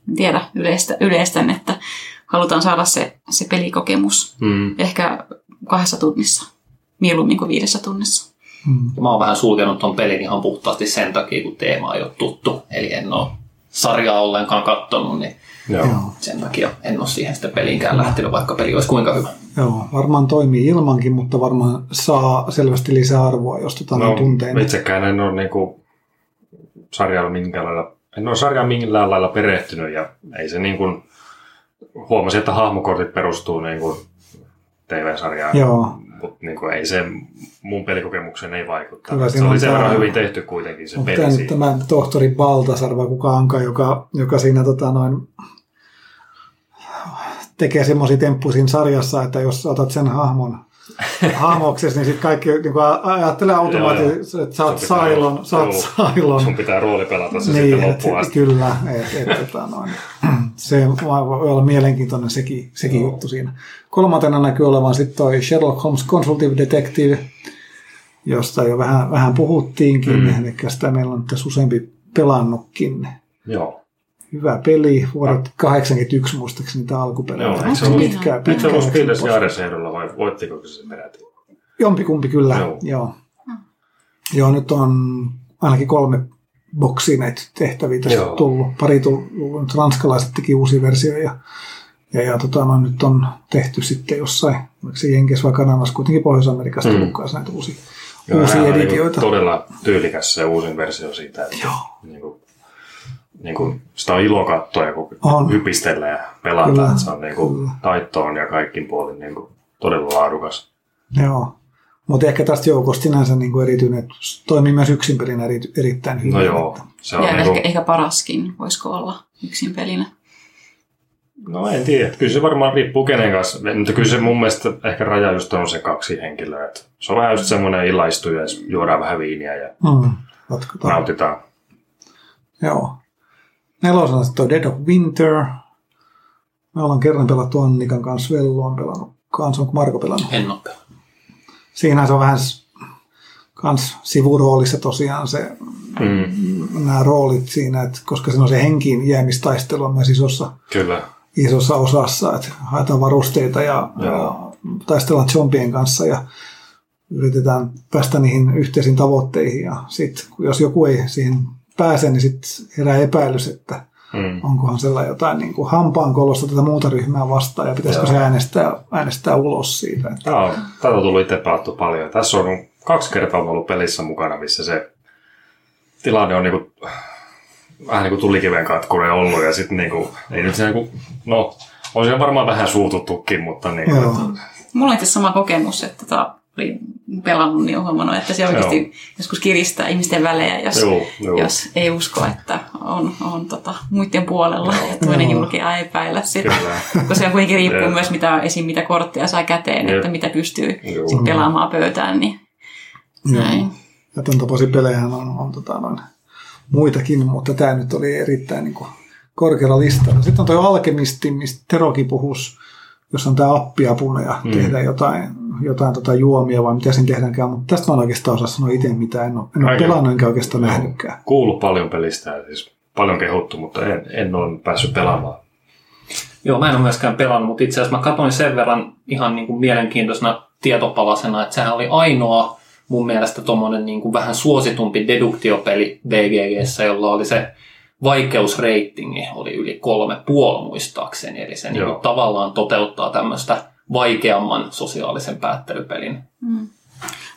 en tiedä yleistä, yleistän, että halutaan saada se, se pelikokemus Mm. ehkä kahdessa tunnissa, mieluummin kuin viidessä tunnissa. Mm. Mä oon vähän sulkenut ton pelin ihan puhtaasti sen takia, kun teema ei ole tuttu. Eli en ole sarjaa ollenkaan kattonut, niin Joo. Sen takia en ole siihen sitten peliinkään lähtenyt, vaikka peli olisi kuinka hyvä. Joo, varmaan toimii ilmankin, mutta varmaan saa selvästi lisää arvoa, jos tota No, no, tunteen. itsekään en ole niin kuin sarjalla minkään lailla, en ole sarjaan millään lailla perehtynyt ja ei se niin kuin, huomasin, että hahmokortit perustuu niin kuin TV-sarjaan. Joo, Mutta niin kuin, ei se mun pelikokemukseen ei vaikuttaa. Kyllä se oli on sen verran hyvin tehty kuitenkin se mutta peli siinä. tämä tohtori Baltasar vai kuka onkaan, joka, joka siinä tota, noin, tekee semmoisia temppuja siinä sarjassa, että jos otat sen hahmon [LAUGHS] hahmoksesi, niin sitten kaikki niin kuin ajattelee automaattisesti, että sä oot Sailon, sä oot. Sailon. Sun pitää rooli pelata se Niin, sitten loppuun asti. kyllä. Et, et, tota, noin. Se voi olla mielenkiintoinen sekin, sekin juttu siinä. Kolmantena näkyy olevan sitten toi Sherlock Holmes Consultative Detective, josta jo vähän, vähän puhuttiinkin, Mm. eli sitä meillä on tässä useampi pelannutkin. Joo. Hyvä peli, vuodet 81 muistaakseni tämä alkupeli. Joo, se se ollut- pitkää, Nyt se ollut Spilles vai voittiko se peräti? Jompikumpi kyllä, Joo. joo. Joo. Nyt on ainakin kolme boksia näitä tehtäviä tässä Joo. tullut. Pari tullut, nyt ranskalaiset teki uusi versio ja, ja, ja tota, no, nyt on tehty sitten jossain, oliko se Jenkes vai Kanadassa, kuitenkin Pohjois-Amerikasta Mm. tullut näitä uusia, Joo, uusia on editioita. Niin todella tyylikäs se uusin versio siitä. Että Joo. Niin kuin, niin kuin, sitä on ilo katsoa ja kun On. hypistellä ja pelata. Että se on niin kuin, taittoon ja kaikkin puolin niin kuin, todella laadukas. Joo. Mutta ehkä tästä joukosta sinänsä niin kuin erityinen, että toimii myös yksin pelinä eri, erittäin hyvin. No joo, se on Ja niin ehkä, kuin, ehkä paraskin, voisiko olla yksin pelinä. No en tiedä. Kyllä se varmaan riippuu kenen kanssa. Mutta kyllä se mun mielestä ehkä raja just on se kaksi henkilöä. Että se on vähän just semmoinen illaistu ja juodaan vähän viiniä ja Mm. Jatketaan. nautitaan. Joo. Nelosena sitten toi Dead of Winter. Me ollaan kerran pelattu Annikan kanssa, Vellu on pelannut kanssa, onko Marko pelannut? En ole. Siinähän se on vähän kans sivuroolissa tosiaan se, Mm, nämä roolit siinä, että koska siinä on se henkiin jäämistaistelu on myös isossa, kyllä. isossa osassa, että haetaan varusteita ja, ja taistellaan zombien kanssa ja yritetään päästä niihin yhteisiin tavoitteihin ja sitten jos joku ei siihen pääse, niin sitten herää epäilys, että Mm. onkohan sellainen jotain niin kuin hampaankolosta tätä muuta ryhmää vastaan ja pitäisikö Joo. se äänestää, äänestää ulos siitä. Että, on, tätä on tullut itse pelattu paljon. Tässä on kaksi kertaa ollut pelissä mukana, missä se tilanne on niinku, vähän niin kuin tulikiven katkunen ollut. Ja sitten niinku, ei nyt se niinku, no, on siinä varmaan vähän suututtukin, mutta niinku, Joo. Mulla on itse sama kokemus, että tota, oli pelannut, niin on huomannut, että se oikeasti Joo. joskus kiristää ihmisten välejä, jos, Joo, joo. jos ei usko, että on, on tota, muiden puolella ja toinen Joo. julkea epäillä sitä. Kyllä. Koska se kuitenkin riippuu Joo. myös, mitä, esim. mitä kortteja saa käteen, Joo. että mitä pystyy Joo. sit pelaamaan pöytään. Niin Joo. näin. Ja tämän tapaisia pelejä on, on tota, noin, muitakin, mutta tämä nyt oli erittäin niin kuin, korkealla listalla. Sitten on tuo Alkemisti, mistä Terokin puhus, jos on tämä appiapuna ja mm. tehdään jotain, jotain tota juomia vai mitä siinä tehdäänkään, mutta tästä mä en oikeastaan osaa sanoa itse mitään. En ole, en ole Aika- pelannut enkä oikeastaan nähnytkään. Kuullut paljon pelistä siis paljon kehuttu, mutta en, en ole päässyt pelaamaan. Joo, mä en ole myöskään pelannut, mutta itse asiassa mä katsoin sen verran ihan niin kuin mielenkiintoisena tietopalasena, että sehän oli ainoa mun mielestä tuommoinen niin kuin vähän suositumpi deduktiopeli BGGssä, jolla oli se vaikeusreitingi oli yli kolme puoli muistaakseni, eli se niin kuin tavallaan toteuttaa tämmöistä vaikeamman sosiaalisen päättelypelin.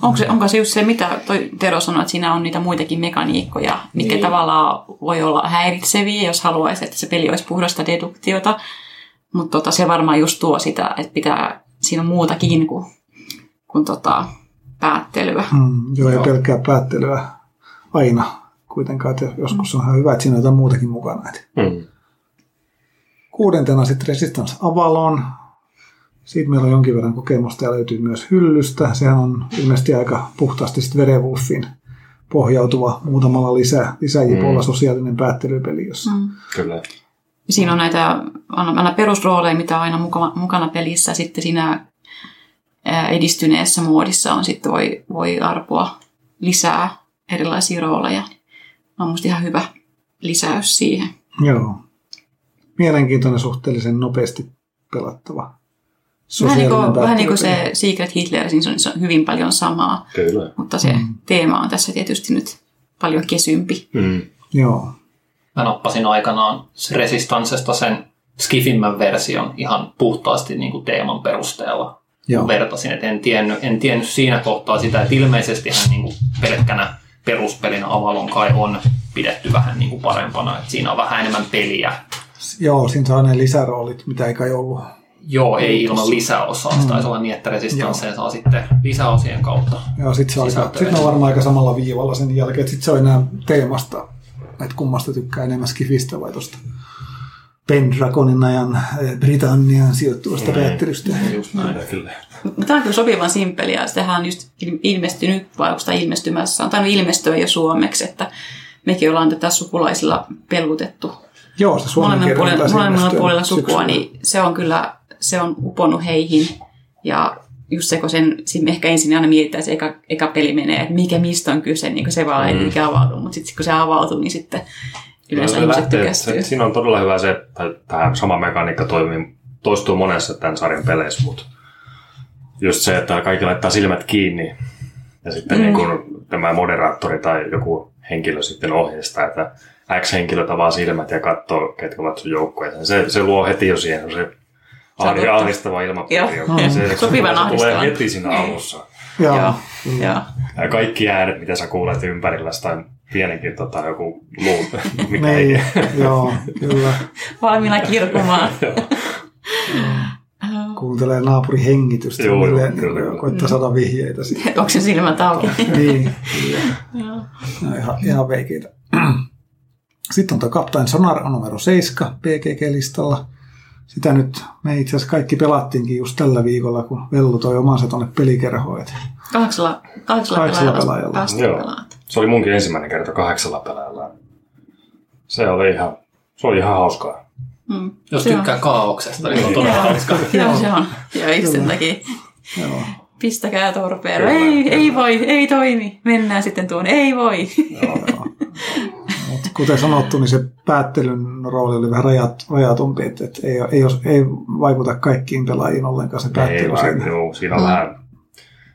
Onko se, onko se just se, mitä toi Tero sanoi, että siinä on niitä muitakin mekaniikkoja, mitkä Niin. tavallaan voi olla häiritseviä, jos haluaisi, että se peli olisi puhdasta deduktiota. Mutta tota, se varmaan just tuo sitä, että pitää, siinä on muutakin kuin, kuin tota, päättelyä. Mm, joo, ei Joo. pelkkää päättelyä aina kuitenkaan, että joskus on ihan hyvä, että siinä on jotain muutakin mukana. Hmm. Kuudentena sitten Resistance Avalon. Siitä meillä on jonkin verran kokemusta ja löytyy myös hyllystä. Sehän on ilmeisesti aika puhtaasti sitten pohjautuva muutamalla lisä, lisäjipolla Mm. sosiaalinen päättelypeli, jossa mm. Kyllä. Siinä on näitä aina, aina perusrooleja, mitä on aina mukana, mukana pelissä. Sitten siinä edistyneessä muodissa on sitten voi, voi arpoa lisää erilaisia rooleja. On musta ihan hyvä lisäys siihen. joo. Mielenkiintoinen, suhteellisen nopeasti pelattava Vähän niin, kuin, vähän niin kuin se Secret Hitler, siinä on, hyvin paljon samaa, Kyllä. mutta se mm. teema on tässä tietysti nyt paljon kesympi. Hmm. Joo. Mä nappasin aikanaan Resistancesta sen skifimmän version ihan puhtaasti niin kuin teeman perusteella. Joo. vertasin, että en tiennyt, en tiennyt siinä kohtaa sitä, että ilmeisesti hän niin kuin pelkkänä peruspelinä Avalon kai on pidetty vähän niin kuin parempana, että siinä on vähän enemmän peliä. Joo, siinä saa ne lisäroolit, mitä ei kai ollut. Joo, ei ilman lisäosaa. Se taisi olla niin, että Resistanceen saa sitten lisäosien kautta. Ja sitten se, on aika, sit on varmaan aika samalla viivalla sen jälkeen. Sitten se on enää teemasta, että kummasta tykkää enemmän Skifistä vai tuosta Pendragonin ajan eh, Britannian sijoittuvasta päättelystä. Just näin. Kyllä, tämä on kyllä sopivan simppeliä. Sehän on just il- ilmestynyt, vai onko tämä ilmestymässä? On tainnut ilmestyä jo suomeksi, että mekin ollaan tätä sukulaisilla pelkutettu Joo, se suomen molemmilla kielellä puolilla, taisi molemmilla puolilla sukua, syksyllä. niin se on kyllä, se on uponnut heihin. Ja just se, kun sen, siinä ehkä ensin aina mietitään, että se eka, eka peli menee, että mikä mistä on kyse, niin se vaan ei Mm. mikä avaudu. Mutta sitten kun se avautuu, niin sitten yleensä No, se ihmiset tykästyy. se, siinä on todella hyvä se, että tämä sama mekaniikka toimii, toistuu monessa tämän sarjan peleissä, mutta just se, että kaikki laittaa silmät kiinni ja sitten Mm. niin kun tämä moderaattori tai joku henkilö sitten ohjeistaa, että X henkilöt avaa silmät ja katsoo, ketkä ovat sun joukkoja. Se, se luo heti jo siihen se ahdi- ahdistava ilmapiiri. Joo. joka- Se, [LAUGHS] se, Sopivan se tulee ahdistavan. heti siinä alussa. Joo. Joo, joo. Ja kaikki äänet, mitä sä kuulet ympärillä, tai pienenkin tota, joku luu, [LAUGHS] mikä ei Niin, joo, kyllä. Valmiina kirkumaan. [LAUGHS] Kuuntelee naapuri hengitystä, Joo, joo, milleen, kyllä, niin, koittaa saada vihjeitä siitä. Onko se silmät auki? niin, kyllä. No, ihan, ihan veikeitä. [CLEARS THROAT] Sitten on tuo Captain Sonar on numero 7 PGG-listalla. Sitä nyt me itse asiassa kaikki pelattiinkin just tällä viikolla, kun Vellu toi omansa tuonne pelikerhoon. Kahdeksalla, kahdeksalla, Kahdeksalla pelaajalla pelaajalla. Joo. Se oli munkin ensimmäinen kerta kahdeksalla pelaajalla. Se oli ihan, se oli ihan hauskaa. Mm. Jos Se on- tykkää kaauksesta, niin se on todella Joo, hauska. [LAUGHS] Joo, se on. Ja eikö sen takia? joo. Pistäkää torpeero. Ei, kyllä. ei voi, ei toimi. Mennään sitten tuonne. Ei voi. Joo, joo. [LAUGHS] Kuten sanottu, niin se päättelyn rooli oli vähän rajat, rajatumpi, että et ei, ei, ei vaikuta kaikkiin pelaajiin ollenkaan se Ei päättely vaan, siinä. joo, siinä on Mm. vähän...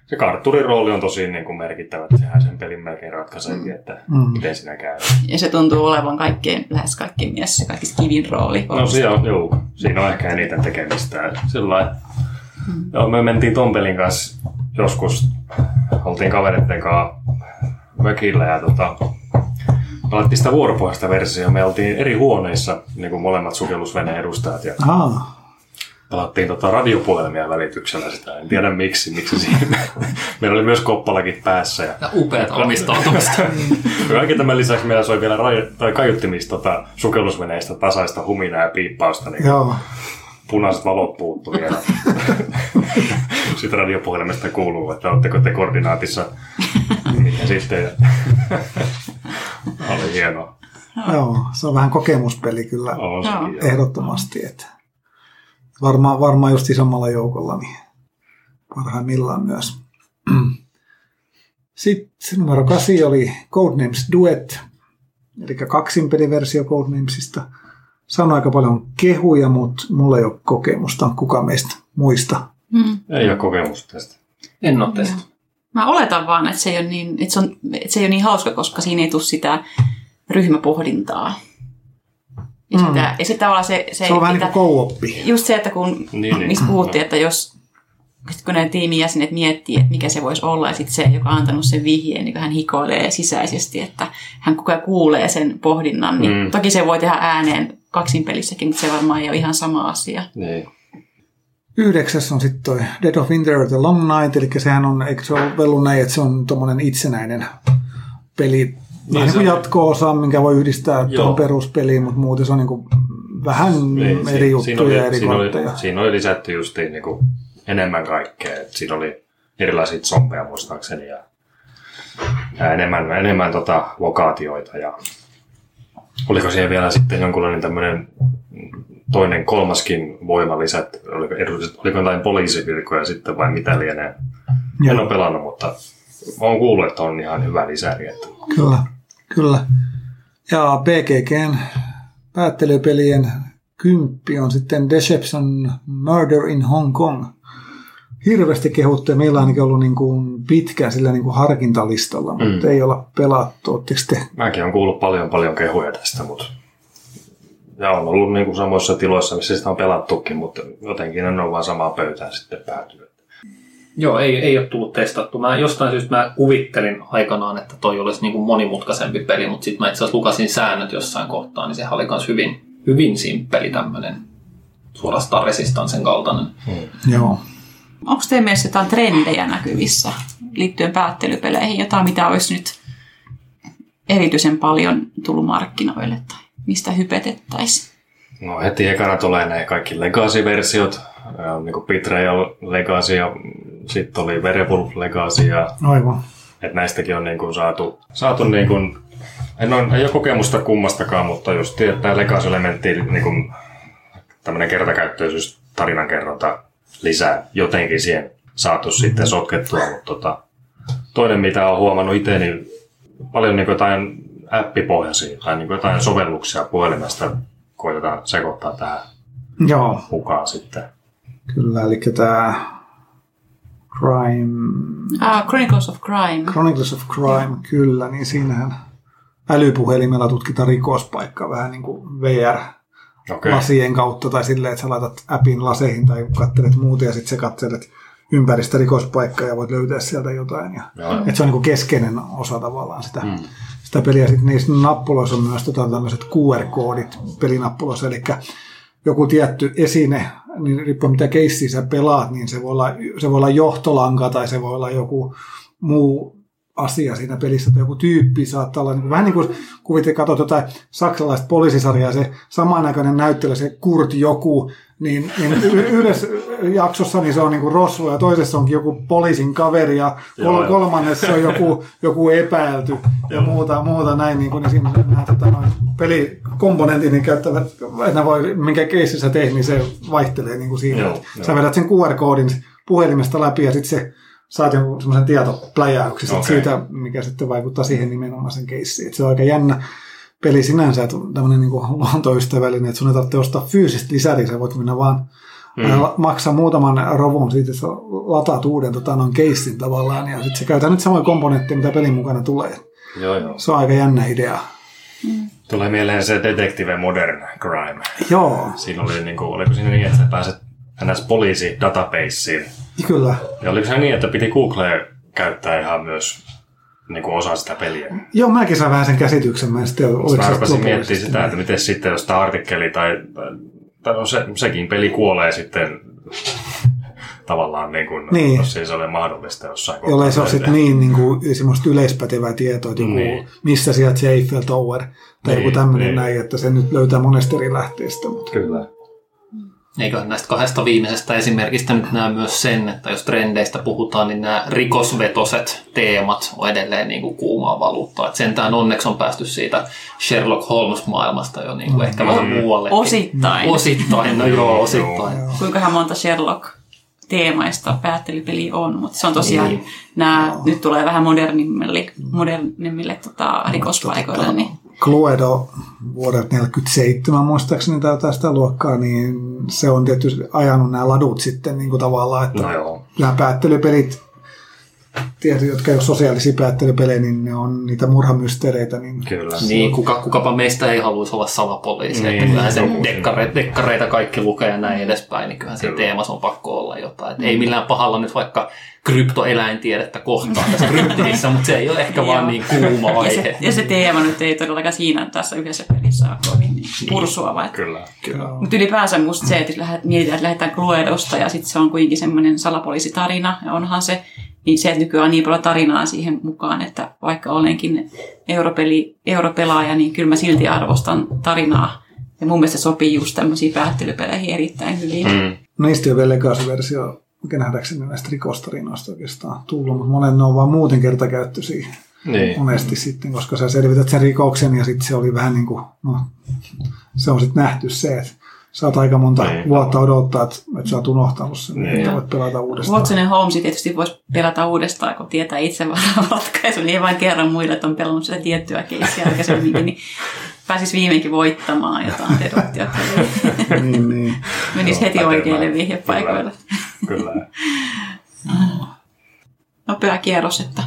Se kartturin rooli on tosi niin kuin merkittävä, että sehän sen pelin melkein ratkaiseekin, että Mm. miten siinä käy. Ja se tuntuu olevan kaikkien, lähes kaikkien mielessä se kaikista kivin rooli. No siinä on, joo, siinä on ehkä eniten tekemistä. Sillä joo, me mentiin ton pelin kanssa joskus, oltiin kavereiden kanssa mökillä ja tota, pelattiin sitä vuoropuheista versiota. Me oltiin eri huoneissa, niin kuin molemmat sukellusveneen edustajat. Ja Aa, pelattiin tota radiopuhelimia välityksellä sitä. En tiedä miksi, miksi siinä. [LAUGHS] Meillä oli myös koppalakin päässä. Ja Ja upeat omistautumista. [LAUGHS] kaiken tämän lisäksi meillä soi vielä rajo- tai kaiuttimista tota, sukellusveneistä tasaista huminaa ja piippausta. Niin Joo. punaiset valot puuttu vielä. [LAUGHS] Sitten radiopuhelimesta kuuluu, että oletteko te koordinaatissa. Ja sitten ja oli hienoa. Joo, se on vähän kokemuspeli kyllä On ehdottomasti. Että varmaan, varmaan just isommalla joukolla, niin parhaimmillaan myös. [CLEARS THROAT] Sitten numero 8 oli Codenames Duet, eli kaksinpeliversio Codenamesista. Sano aika paljon kehuja, mutta mulla ei ole kokemusta. Kuka meistä muista? Mm. Ei ole kokemusta tästä. En ole testannut. Mä oletan vaan, että se ei ole niin, että se, on, että se ei ole niin hauska, koska siinä ei tule sitä ryhmäpohdintaa. Ja, Mm. sitä, ja sitten tavallaan se... Se, Se on vähän niin kuin. Just se, että kun, Niin, niin, mistä puhuttiin, että jos sit kun ne tiimin jäsenet miettii, että mikä se voisi olla, ja sitten se, joka on antanut sen vihjeen, niin hän hikoilee sisäisesti, että hän koko ajan kuulee sen pohdinnan, niin Mm. toki se voi tehdä ääneen kaksinpelissäkin, mutta se varmaan ei ole ihan sama asia. Niin. Yhdeksäs on sitten toi Dead of Winter The Long Night, eli sehän on, eikö se ole vellu näin, että se on tuommoinen itsenäinen peli, niin, niin kuin jatko-osa, minkä voi yhdistää Joo. tuohon peruspeliin, mutta muuten se on niin kuin vähän Niin, eri si- juttuja siinä oli, eri siinä oli, siinä oli lisätty justiin niin kuin enemmän kaikkea. Et siinä oli erilaisia zombeja muistaakseni ja, ja enemmän, enemmän tota lokaatioita. Ja oliko siellä vielä sitten jonkunlainen tämmöinen toinen kolmaskin voima lisät, oliko, edulliset- oliko jotain poliisivirkoja sitten vai mitä lienee. En Joo. ole pelannut, mutta olen kuullut, että on ihan hyvä lisäri. Että Kyllä, kyllä. Ja BGGn päättelypelien kymppi on sitten Deception Murder in Hong Kong. Hirveästi kehuttu ja meillä on ainakin ollut niin kuin pitkään sillä niin kuin harkintalistalla, mutta Mm. ei olla pelattu. Oletteko te? Mäkin olen kuullut paljon paljon kehuja tästä, mutta ja on ollut niin kuin samoissa tiloissa, missä sitä on pelattukin, mutta jotenkin en ole vaan samaan pöytään sitten päätynyt. Joo, ei, ei ole tullut testattu. Mä jostain syystä mä kuvittelin aikanaan, että toi olisi niin kuin monimutkaisempi peli, mutta sitten mä itse asiassa lukasin säännöt jossain kohtaa, niin sehän oli myös hyvin, hyvin simppeli tämmöinen suorastaan resistanssin kaltainen. Joo. Onko teidän mielestä jotain trendejä näkyvissä liittyen päättelypeleihin? Jotain, mitä olisi nyt erityisen paljon tullut markkinoille tai mistä hypetettäisiin? No heti ekana tulee ne kaikki Legacy-versiot, niin kuin Betrayal Legacy ja sitten oli Werewolf Legacy ja Aivan. että näistäkin on niin kuin saatu, saatu niin kuin, en ole, ei ole kokemusta kummastakaan, mutta just tämä Legacy-elementti, niin kuin, tämmöinen kertakäyttöisyys, tarinankerronta lisää jotenkin siihen saatu sitten sotkettua, mutta tota, toinen mitä olen huomannut itse, niin paljon niin kuin jotain appipohjaisia tai niin kuin jotain sovelluksia puhelimesta koitetaan sekoittaa tähän Joo, mukaan sitten. kyllä. Eli tämä Crime, Uh, Chronicles of Crime. Chronicles of Crime, kyllä, niin siinähän älypuhelimella tutkitaan rikospaikkaa vähän niin kuin VR Okei. lasien kautta tai silleen, että sä laitat appin laseihin tai katselet muuta ja sitten sä katselet ympäristä rikospaikkaa ja voit löytää sieltä jotain. Ja, joo. että se on niin kuin keskeinen osa tavallaan sitä, mm. Sitä peliä. Sitten niissä nappuloissa on myös tota, tämmöiset QR-koodit pelinappuloissa, eli joku tietty esine, niin riippuen mitä keissiä sä pelaat, niin se voi, olla, se voi olla johtolanka tai se voi olla joku muu asia siinä pelissä, tai joku tyyppi saattaa olla, niin kuin, vähän niin kuin kuvittelee, katsot jotain saksalaista poliisisarjaa, se samanaikainen näyttelijä, se Kurt joku, niin, niin yhdessä jaksossa niin se on niin kuin Rosvo ja toisessa onkin joku poliisin kaveri ja kol- joo. kolmannessa on joku, joku epäilty ja muuta, muuta näin, niin, kuin, niin siinä nämä tota, noin pelikomponentit niin käyttävät, että voi, minkä keissi sä teet, niin se vaihtelee niin kuin siinä. Joo, Joo. Sä vedät sen QR-koodin puhelimesta läpi ja sitten se saat jonkun semmoisen tietopläjäyksen Okei. siitä, mikä sitten vaikuttaa siihen nimenomaisen keissiin. Et se on aika jännä peli sinänsä, että on tämmöinen niin luontoystävällinen, että sun ei tarvitse ostaa fyysistä lisäriä, sä voit mennä vaan mm. maksaa muutaman rovun siitä, että sä lataat uuden tota, noin keissin tavallaan, ja sitten se käytät nyt samoja komponentteja, mitä pelin mukana tulee. Joo, joo. Se on aika jännä idea. Tulee mieleen se Detective Modern Crime. Joo, Siinä oli, niin kuin, oliko siinä niin, että sä pääset ns. poliisi databaseen. kyllä. Ja oliko se niin, että piti Googlea käyttää ihan myös niin kuin osa sitä peliä? Joo, mäkin sain vähän sen käsityksen. Mä en sitten, oliko Mä se rupesin miettimään sitä, että miten sitten jos tämä artikkeli tai, tai, no se, sekin peli kuolee sitten [LAUGHS] tavallaan, niin kuin, Niin. jos ei se ole mahdollista jossain Jollei se ole tehdä. sit niin, niin kuin, semmoista yleispätevää tietoa, että joku, Niin. missä sijaitsee Eiffel Tower tai Niin, joku tämmöinen niin. näin, että se nyt löytää monesta eri lähteestä. Mutta Kyllä. Eiköhän näistä kahdesta viimeisestä esimerkistä nyt näe myös sen, että jos trendeistä puhutaan, niin nämä rikosvetoset teemat on edelleen niin kuin kuumaa valuuttaa. Että sentään onneksi on päästy siitä Sherlock Holmes-maailmasta jo niin kuin ehkä vähän muualle. Osittain. Osittain, no joo, osittain. Kuinkahan monta Sherlock teemaista päättelypeliä on, mutta se on tosiaan, Niin. nämä nyt tulee vähän modernimmille, modernimmille tota, rikospaikoille, niin Cluedo vuodelta 47 muistaakseni tai jotain sitä luokkaa, niin se on tietysti ajanut nämä ladut sitten niin kuin tavallaan, että No joo. nämä päättelypelit, tietysti, jotka ei ole sosiaalisia päättelypelejä, niin ne on niitä murhamysteereitä. Niin Kyllä. Niin, kuka, kukapa meistä ei haluaisi olla salapoliisi. Niin, Niin, että kyllähän sen siinä. dekkareita, dekkareita kaikki lukee ja näin edespäin, niin kyllähän siinä Kyllä. teemassa on pakko olla jotain. Et ei millään pahalla nyt vaikka kryptoeläintiedettä kohtaan tässä kryptidissä, mutta se ei ole ehkä vaan niin kuuma ja se, aihe. ja se teema nyt ei todellakaan siinä tässä yhdessä pelissä ole kovin niin pursuava. Että Kyllä. Kyllä. Mutta ylipäänsä musta se, että mietitään, että lähdetään Cluedosta ja sitten se on kuitenkin semmoinen salapoliisitarina, ja onhan se, niin se, että nykyään on niin paljon tarinaa siihen mukaan, että vaikka olenkin europeli, europelaaja, niin kyllä mä silti arvostan tarinaa. Ja mun mielestä se sopii just tämmöisiin päättelypeleihin erittäin hyvin. Mm. Niistä ei ole vielä Legacy-versio, mikä nähdäkseni näistä rikostarinoista oikeastaan tullut, mutta monen ne on vaan muuten kertakäyttöisiä Niin. monesti sitten, koska sä selvität sen rikoksen ja sitten se oli vähän niin kuin, no, se on sitten nähty se, että saat aika monta Niin. vuotta odottaa, että, että sä oot unohtanut sen, Niin. että voit pelata uudestaan. Watson Holmes tietysti voisi pelata uudestaan, kun tietää itse vaan [LAUGHS] ratkaisun, niin ei vain kerran muille, että on pelannut sitä tiettyä keissiä aikaisemminkin, niin pääsisi viimeinkin voittamaan jotain deduktiota. [LAUGHS] niin, niin. Menisi Joo, heti oikeille vihjepaikoille. Kyllä. [LAUGHS] Nopea kierros, että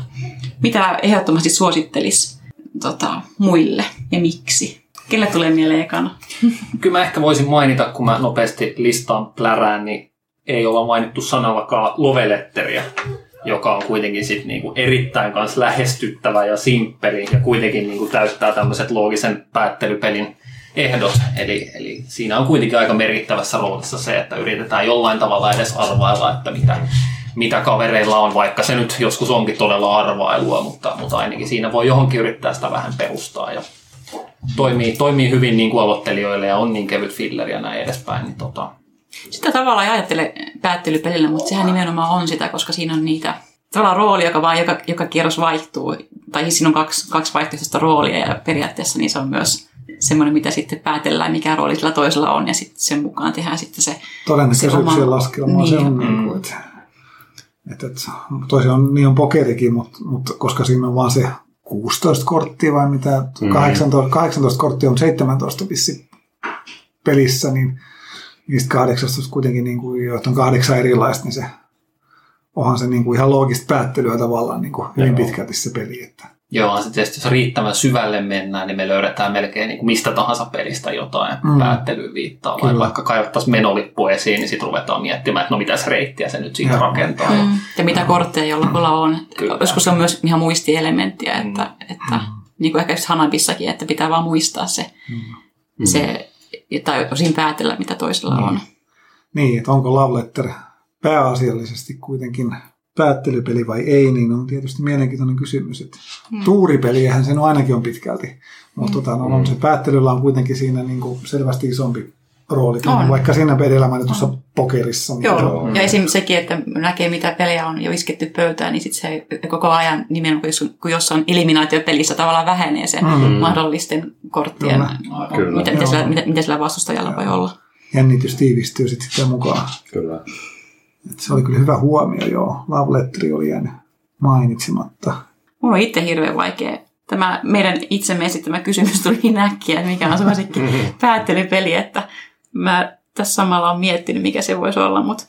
mitä ehdottomasti suosittelis tota, muille ja miksi? Kelle tulee mieleen ekana? [LAUGHS] Kyllä mä ehkä voisin mainita, kun mä nopeasti listaan plärään, niin ei olla mainittu sanallakaan loveletteriä, joka on kuitenkin sit niinku erittäin kans lähestyttävä ja simppeli ja kuitenkin niinku täyttää tämmöiset loogisen päättelypelin ehdot. Eli, eli siinä on kuitenkin aika merkittävässä roolissa se, että yritetään jollain tavalla edes arvailla, että mitä, mitä kavereilla on, vaikka se nyt joskus onkin todella arvailua, mutta, mutta ainakin siinä voi johonkin yrittää sitä vähän perustaa. Ja toimii, toimii hyvin niin kuin aloittelijoille ja on niin kevyt filleri ja näin edespäin. Niin tota, Sitä tavallaan ei ajattele päättelypelillä, mutta sehän nimenomaan on sitä, koska siinä on niitä tavallaan rooli, joka vaan joka, joka kierros vaihtuu. Tai siis siinä on kaksi, kaksi vaihtoehtoista roolia ja periaatteessa niin se on myös semmoinen, mitä sitten päätellään, mikä rooli sillä toisella on ja sitten sen mukaan tehdään sitten se Todennäköisyyksien Se oma- laskelma se niin. on niin kuin, että, että, että toisin on, niin on pokerikin, mutta, mutta koska siinä on vaan se 16 korttia vai mitä, Mm. 18, 18 korttia on 17 vissi pelissä, niin niistä 18 kuitenkin, niin kuin, joita on kahdeksan erilaista, niin se onhan se niin kuin ihan loogista päättelyä tavallaan niin kuin hyvin pitkälti se peli. Että, joo, sitten tietysti jos riittävän syvälle mennään, niin me löydetään melkein niin kuin mistä tahansa pelistä jotain Mm. mm. päättelyyn viittaa. Kyllä. Vaikka kaivattaisiin menolippu esiin, niin sitten ruvetaan miettimään, että no mitäs reittiä se nyt siitä Joo. rakentaa. Mm. Ja mitä kortteja jollakulla on. Kyllä. Joskus on myös ihan muistielementtiä, että, Mm. että niin kuin ehkä just Hanapissakin, että pitää vaan muistaa se, Mm. se tai osin päätellä, mitä toisella on. niin, että onko Love Letter pääasiallisesti kuitenkin päättelypeli vai ei, niin on tietysti mielenkiintoinen kysymys. Että Hmm. Tuuripeliähän sen on ainakin on pitkälti, mutta tota, no, on se päättelyllä on kuitenkin siinä niin kuin selvästi isompi rooli, kuin On. vaikka siinä edellä mainitussa pokerissa. mikä Joo, on. ja esim. sekin, että näkee mitä pelejä on jo isketty pöytään, niin sit se koko ajan nimenomaan, jos- kun jossain eliminaatiopelissä tavallaan vähenee se Mm. mahdollisten korttien, Kyllä. mitä, mitä, Joo. sillä, mitä, mitä sillä vastustajalla voi olla. Jännitys tiivistyy sitten sitä mukaan. Kyllä. Et se oli kyllä hyvä huomio, joo. Love Letter oli jäänyt mainitsematta. Mulla on itse hirveän vaikea. Tämä meidän itsemme esittämä kysymys tuli niin äkkiä, että mikä on suosikki [LAUGHS] päättelypeli, että mä tässä samalla on miettinyt, mikä se voisi olla, mutta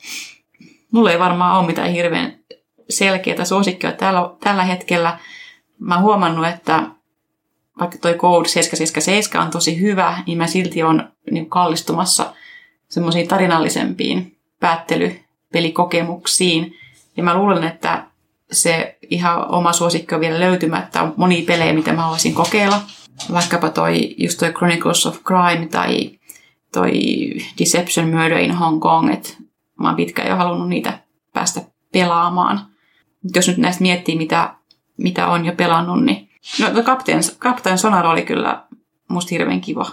mulla ei varmaan ole mitään hirveän selkeää suosikkia tällä, tällä hetkellä. Mä oon huomannut, että vaikka toi Code 777 on tosi hyvä, niin mä silti on niin kallistumassa semmoisiin tarinallisempiin päättelypelikokemuksiin. Ja mä luulen, että se ihan oma suosikki on vielä löytymättä. On monia pelejä, mitä mä haluaisin kokeilla. Vaikkapa toi, just toi Chronicles of Crime tai toi Deception Murder in Hong Kong, että mä oon pitkään jo halunnut niitä päästä pelaamaan. Mut jos nyt näistä miettii, mitä, mitä on jo pelannut, niin no, Captain, Captain Sonar oli kyllä musta hirveän kiva.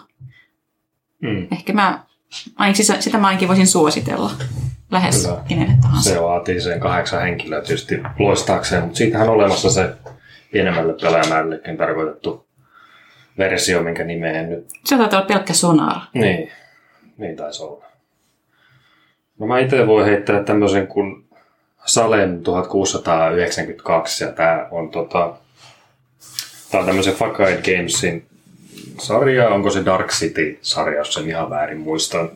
Mm. Ehkä mä, ainakin sitä, sitä mä ainakin voisin suositella lähes Kyllä. kenelle tahansa. Se vaatii sen kahdeksan henkilöä tietysti loistaakseen, mutta siitähän on olemassa se pienemmälle pelaajamäärällekin tarkoitettu versio, minkä nimeä en nyt... Se taitaa olla pelkkä Sonar. Niin, niin taisi olla. No mä itse voin heittää tämmöisen kuin Salem 1692, ja tää on tota... Tää on tämmöisen Facade Gamesin sarja, onko se Dark City-sarja, jos sen ihan väärin muistan.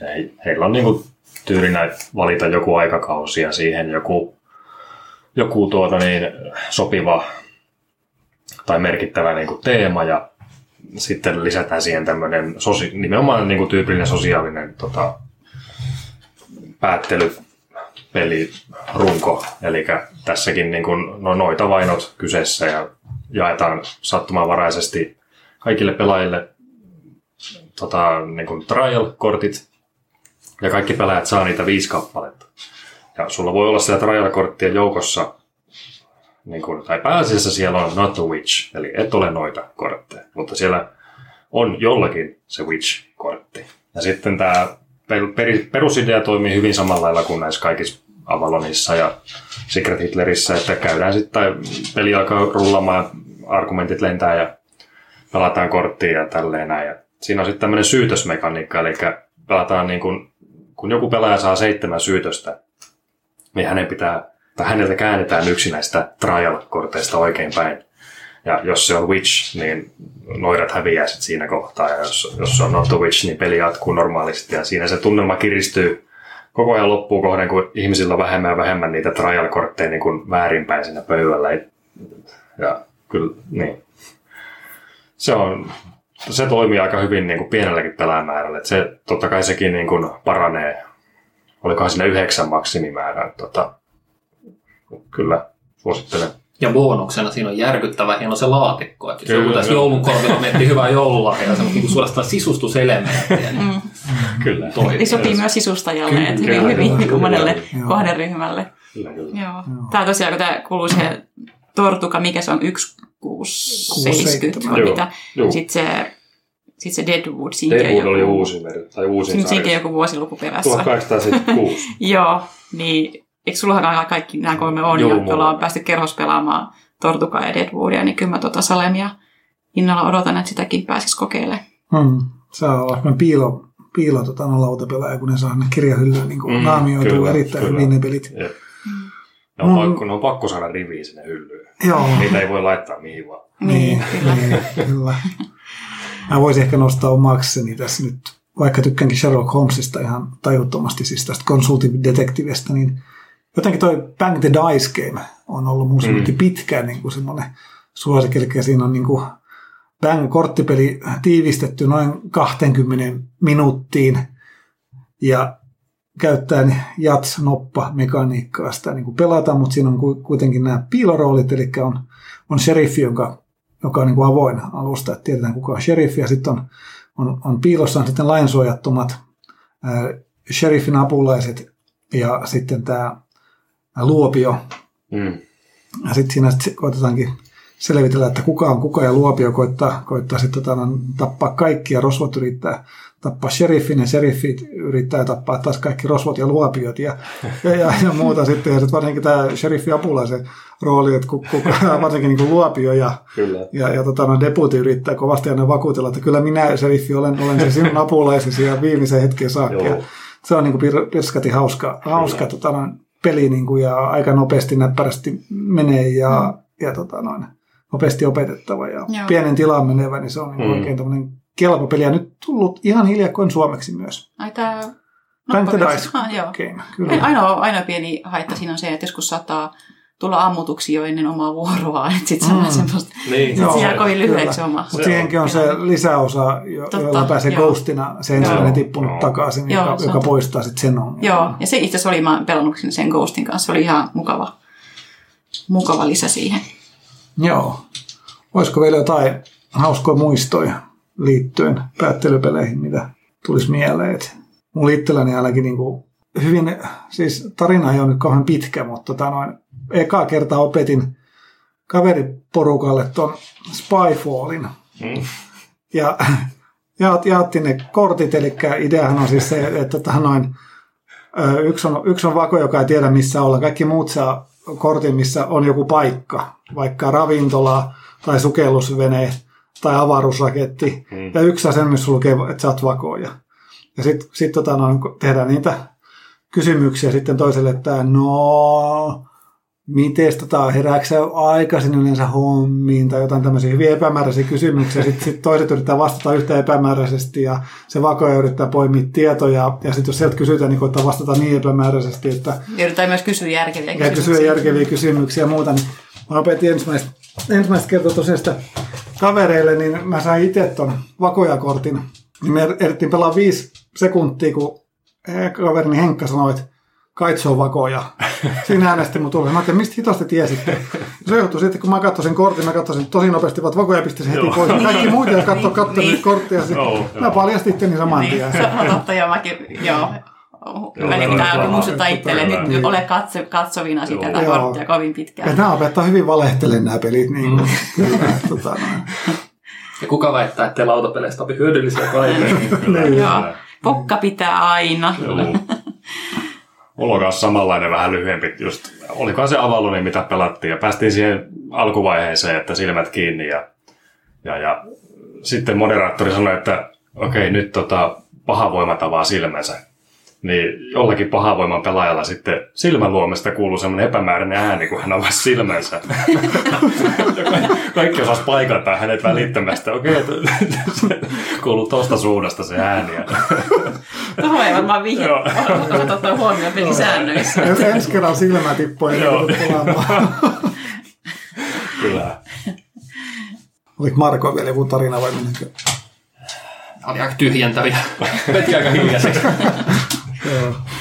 He, heillä on niinku tyylinä valita joku aikakausi ja siihen joku, joku tuota niin, sopiva tai merkittävä niin kuin teema ja sitten lisätään siihen tämmöinen sosi- nimenomaan niin kuin tyypillinen sosiaalinen tota, päättelypeli, runko. Eli tässäkin niin kuin, no, noita vainot kyseessä ja jaetaan sattumanvaraisesti kaikille pelaajille tota, niin kuin trial-kortit ja kaikki pelaajat saa niitä viisi kappaletta. Ja sulla voi olla siellä trial-korttien joukossa, niin kun, tai pääasiassa siellä on not a witch, eli et ole noita kortteja, mutta siellä on jollakin se witch-kortti. Ja sitten tämä perusidea toimii hyvin samalla lailla kuin näissä kaikissa Avalonissa ja Secret Hitlerissä, että käydään sitten, tai peli alkaa rullamaan, argumentit lentää ja pelataan korttia ja tälleen näin. Ja siinä on sitten tämmöinen syytösmekaniikka, eli pelataan niin kuin, kun joku pelaaja saa seitsemän syytöstä, niin hänen pitää, tai häneltä käännetään yksi näistä trial-korteista oikein päin. Ja jos se on Witch, niin noidat häviää sit siinä kohtaa. Ja jos, jos se on Not Witch, niin peli jatkuu normaalisti. Ja siinä se tunnelma kiristyy koko ajan loppuun kohden, kun ihmisillä on vähemmän ja vähemmän niitä trial-kortteja niin kuin väärinpäin siinä pöydällä. Ja kyllä, niin. Se on, se toimii aika hyvin niin kuin pienelläkin pelaamäärällä. Että se, totta kai sekin niin kuin paranee. Olikohan siinä yhdeksän maksimimäärä. Tota, kyllä, suosittelen. Ja bonuksena siinä on järkyttävä hieno se laatikko. Että Kyllä, joku tässä joo. joulun korvilla miettii hyvää joululahjaa, se on niin suorastaan sisustuselementtiä. Niin Mm. Kyllä. Toi. Sopii myös sisustajalle, Kyllä, että kyllä, hyvin, hyvin kyllä, niin monelle kyllä. kohderyhmälle. Kyllä, kyllä. Joo. Tämä tosiaan, kun tämä kuuluu siihen tortuka, mikä se on, 1670 vai mitä. joo. Sitten se, sit se Deadwood, siinäkin on Deadwood oli joku, uusi veri, tai uusin siinäkin sarja. joku vuosiluku perässä. 1876. [LAUGHS] Joo, niin eikö sullakaan kaikki nämä kolme on, Joo, joilla on päästy kerhospelaamaan Tortukaa ja Deadwoodia, niin kyllä mä tota Salemia innolla odotan, että sitäkin pääsisi kokeilemaan. Hmm. Se on olla piilo, piilo tota, lautapelaaja, kun ne saa ne kirjahyllyyn niin Mm, mm, naamioituu kyllä, erittäin kyllä. hyvin ne pelit. Jep. Ne on, Mm. pakko, ne on pakko saada riviin sinne hyllyyn. Joo, Niitä ei voi laittaa mihin vaan. Niin, kyllä. niin, kyllä. Mä voisin ehkä nostaa omakseni tässä nyt, vaikka tykkäänkin Sherlock Holmesista ihan tajuttomasti, siis tästä Consultive Detectivesta, niin jotenkin toi Bang the Dice Game on ollut mun mm. pitkään niin kuin semmoinen suosikki, eli siinä on niin kuin Bang-korttipeli tiivistetty noin 20 minuuttiin ja käyttäen jats-noppa-mekaniikkaa sitä niin kuin pelata, mutta siinä on ku- kuitenkin nämä piiloroolit, eli on, on sheriffi, jonka, joka on niin kuin avoin alusta, että tiedetään kuka on sheriffi, ja sitten on, on, on piilossa on sitten lainsuojattomat ää, sheriffin apulaiset ja sitten tämä luopio, Mm. ja sitten siinä sit koetetaankin selvitellä, että kuka on kuka, ja Luopio koittaa, koittaa sitten tota, tappaa kaikki, ja Rosvot yrittää tappaa sheriffin, ja sheriffit yrittää tappaa taas kaikki Rosvot ja Luopiot, ja, ja, ja, ja muuta sitten, ja sitten varsinkin tämä sheriffi apulaisen rooli, että ku- kuka, [LAUGHS] varsinkin niin kuin Luopio ja, Kyllä. ja, ja tota, no, deputi yrittää kovasti aina vakuutella, että kyllä minä, sheriffi, olen, olen se sinun apulaisesi ja viimeisen hetken saakka. Joo. Ja se on niin kuin pir- pirskati hauska, hauska tota, noin, peli niin kuin, ja aika nopeasti näppärästi menee ja, mm. ja tota, noin, nopeasti opetettava ja Joo. pienen tilaan menevä, niin se on niin Mm. oikein tämmöinen kelpo peli. Ja nyt tullut ihan hiljakkoin suomeksi myös. Ai tää... Bang the Dice Ah, joo. game, kyllä. Ainoa, ainoa pieni haitta siinä on se, että joskus saattaa tulla ammutuksi jo ennen omaa vuoroa, että sitten se on Mm. semmoista, Niin. Joo, se jää kovin lyhyeksi oma. Mutta siihenkin on se lisäosa, jo, Totta, jolla pääsee joo. ghostina, se ensimmäinen tippunut joo. takaisin, Joo, joka, se joka poistaa sitten sen ongelman. Joo, ja se itse asiassa oli, mä pelannut sen- sen Ghostin kanssa, se oli ihan mukava, mukava lisä siihen. Joo. Olisiko vielä jotain hauskoja muistoja liittyen päättelypeleihin, mitä tulisi mieleen. Et mulla itselläni ainakin niin kuin hyvin, siis tarina ei ole nyt kauhean pitkä, mutta tota noin, eka kertaa opetin kaveriporukalle ton Spyfallin. Mm. Ja [LAUGHS] jaat, ne kortit, eli ideahan on siis se, että tota noin, yksi on, yksi on vako, joka ei tiedä missä olla. Kaikki muut saa kortin, missä on joku paikka, vaikka ravintola tai sukellusvene tai avaruusraketti. Mm. Ja yksi asia, missä lukee, että sä oot vakoja. Ja sitten sit, tota, no, tehdään niitä kysymyksiä sitten toiselle, että no, miten tota, herääksä aikaisin yleensä hommiin tai jotain tämmöisiä hyvin epämääräisiä kysymyksiä. Sitten sit toiset yrittää vastata yhtä epämääräisesti ja se vakoja yrittää poimia tietoja. Ja sitten jos sieltä kysytään, niin koittaa vastata niin epämääräisesti, että... Yritetään myös kysyä järkeviä kysymyksiä. Ja kysyä järkeviä kysymyksiä ja muuta. Niin mä opetin ensimmäistä, ensimmäistä kertaa tosiaan sitä kavereille, niin mä sain itse ton vakojakortin. Niin me ehdittiin pelaa viisi sekuntia, kun kaverini Henkka sanoi, että kaitso vakoja. Siinä äänesti mun tullut. Mä ajattelin, mistä hitosti tiesitte? Se johtui siitä, kun mä katsoin sen kortin, mä katsoin tosi nopeasti, että vakoja pisti se heti pois. Kaikki muut, jotka katsoi katsoa niin. korttia, mä paljastin itteni saman niin, tien. Se on totta, joo, mäkin, joo. Joo, pitää oikein muistuttaa itselleen, nyt niin. ole katso, katsovina sitä tätä korttia kovin pitkään. Ja nämä opettaa hyvin valehtelemaan nämä pelit. Niin mm. [LAUGHS] kyllä, tota, ja kuka väittää, että lautapeleistä opi hyödyllisiä kaikille? [LAUGHS] niin. Joo, pokka pitää aina. [LAUGHS] Mulla on samanlainen vähän lyhyempi, just olikohan se avalluni, mitä pelattiin, ja päästiin siihen alkuvaiheeseen, että silmät kiinni, ja, ja, ja sitten moderaattori sanoi, että okei, okay, nyt tota, paha voima tavaa silmänsä niin jollakin pahavoiman pelaajalla sitten silmäluomesta kuuluu semmoinen epämääräinen ääni, kun hän avasi silmänsä. kaikki osas paikata hänet välittömästi. Okei, okay, kuuluu tuosta suunnasta se ääni. Tuohon ei varmaan vihje ottaa huomioon pelisäännöissä. Ensi kerran silmä tippuu ja Kyllä. Oliko Marko vielä joku tarina vai menikö? Oli aika tyhjentäviä. Veti aika hiljaiseksi.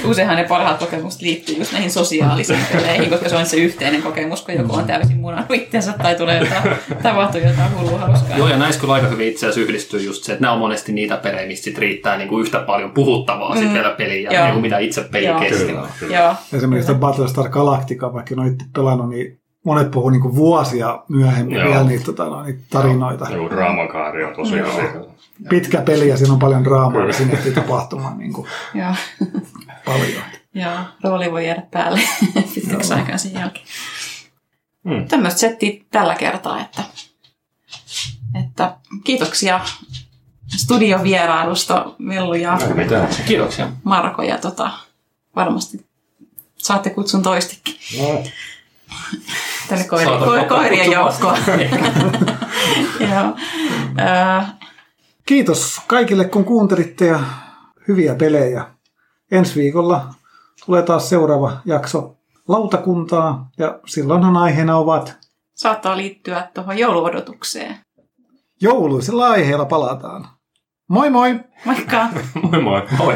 Useinhan ne parhaat kokemukset liittyy just näihin sosiaalisiin peleihin, koska se on se yhteinen kokemus, kun joku on mm. täysin munannut itsensä tai tulee jotain, tapahtuu jotain hullua hauskaa. Joo, ja näissä kyllä aika hyvin itse asiassa yhdistyy just se, että nämä on monesti niitä pelejä, mistä sit riittää niin kuin yhtä paljon puhuttavaa mm. sitten peliä, ja niin kuin mitä itse peli kesti. Joo. Esimerkiksi Battlestar Galactica, vaikka en ole itse pelannut, niin monet puhuu niin vuosia myöhemmin Joo. vielä niitä, tota, no, niitä tarinoita. Joo, draamakaari on tosiaan Pitkä peli ja siinä on paljon draamaa ja sinne ehtii tapahtumaan niin kuin Joo. paljon. Joo, rooli voi jäädä päälle [LAUGHS] pitkäksi aikaa sen jälkeen. Hmm. Tämmöistä settiä tällä kertaa, että, että kiitoksia studiovierailusta Mellu ja Kiitoksia. Marko ja tota, varmasti saatte kutsun toistikin. No. Tänne koiri, ko- koirien joukkoon. [LAUGHS] Kiitos kaikille, kun kuuntelitte ja hyviä pelejä. Ensi viikolla tulee taas seuraava jakso lautakuntaa ja silloinhan aiheena ovat... Saattaa liittyä tuohon jouluodotukseen. Jouluisella aiheella palataan. Moi moi! Moikka! [LAUGHS] moi moi! Moi!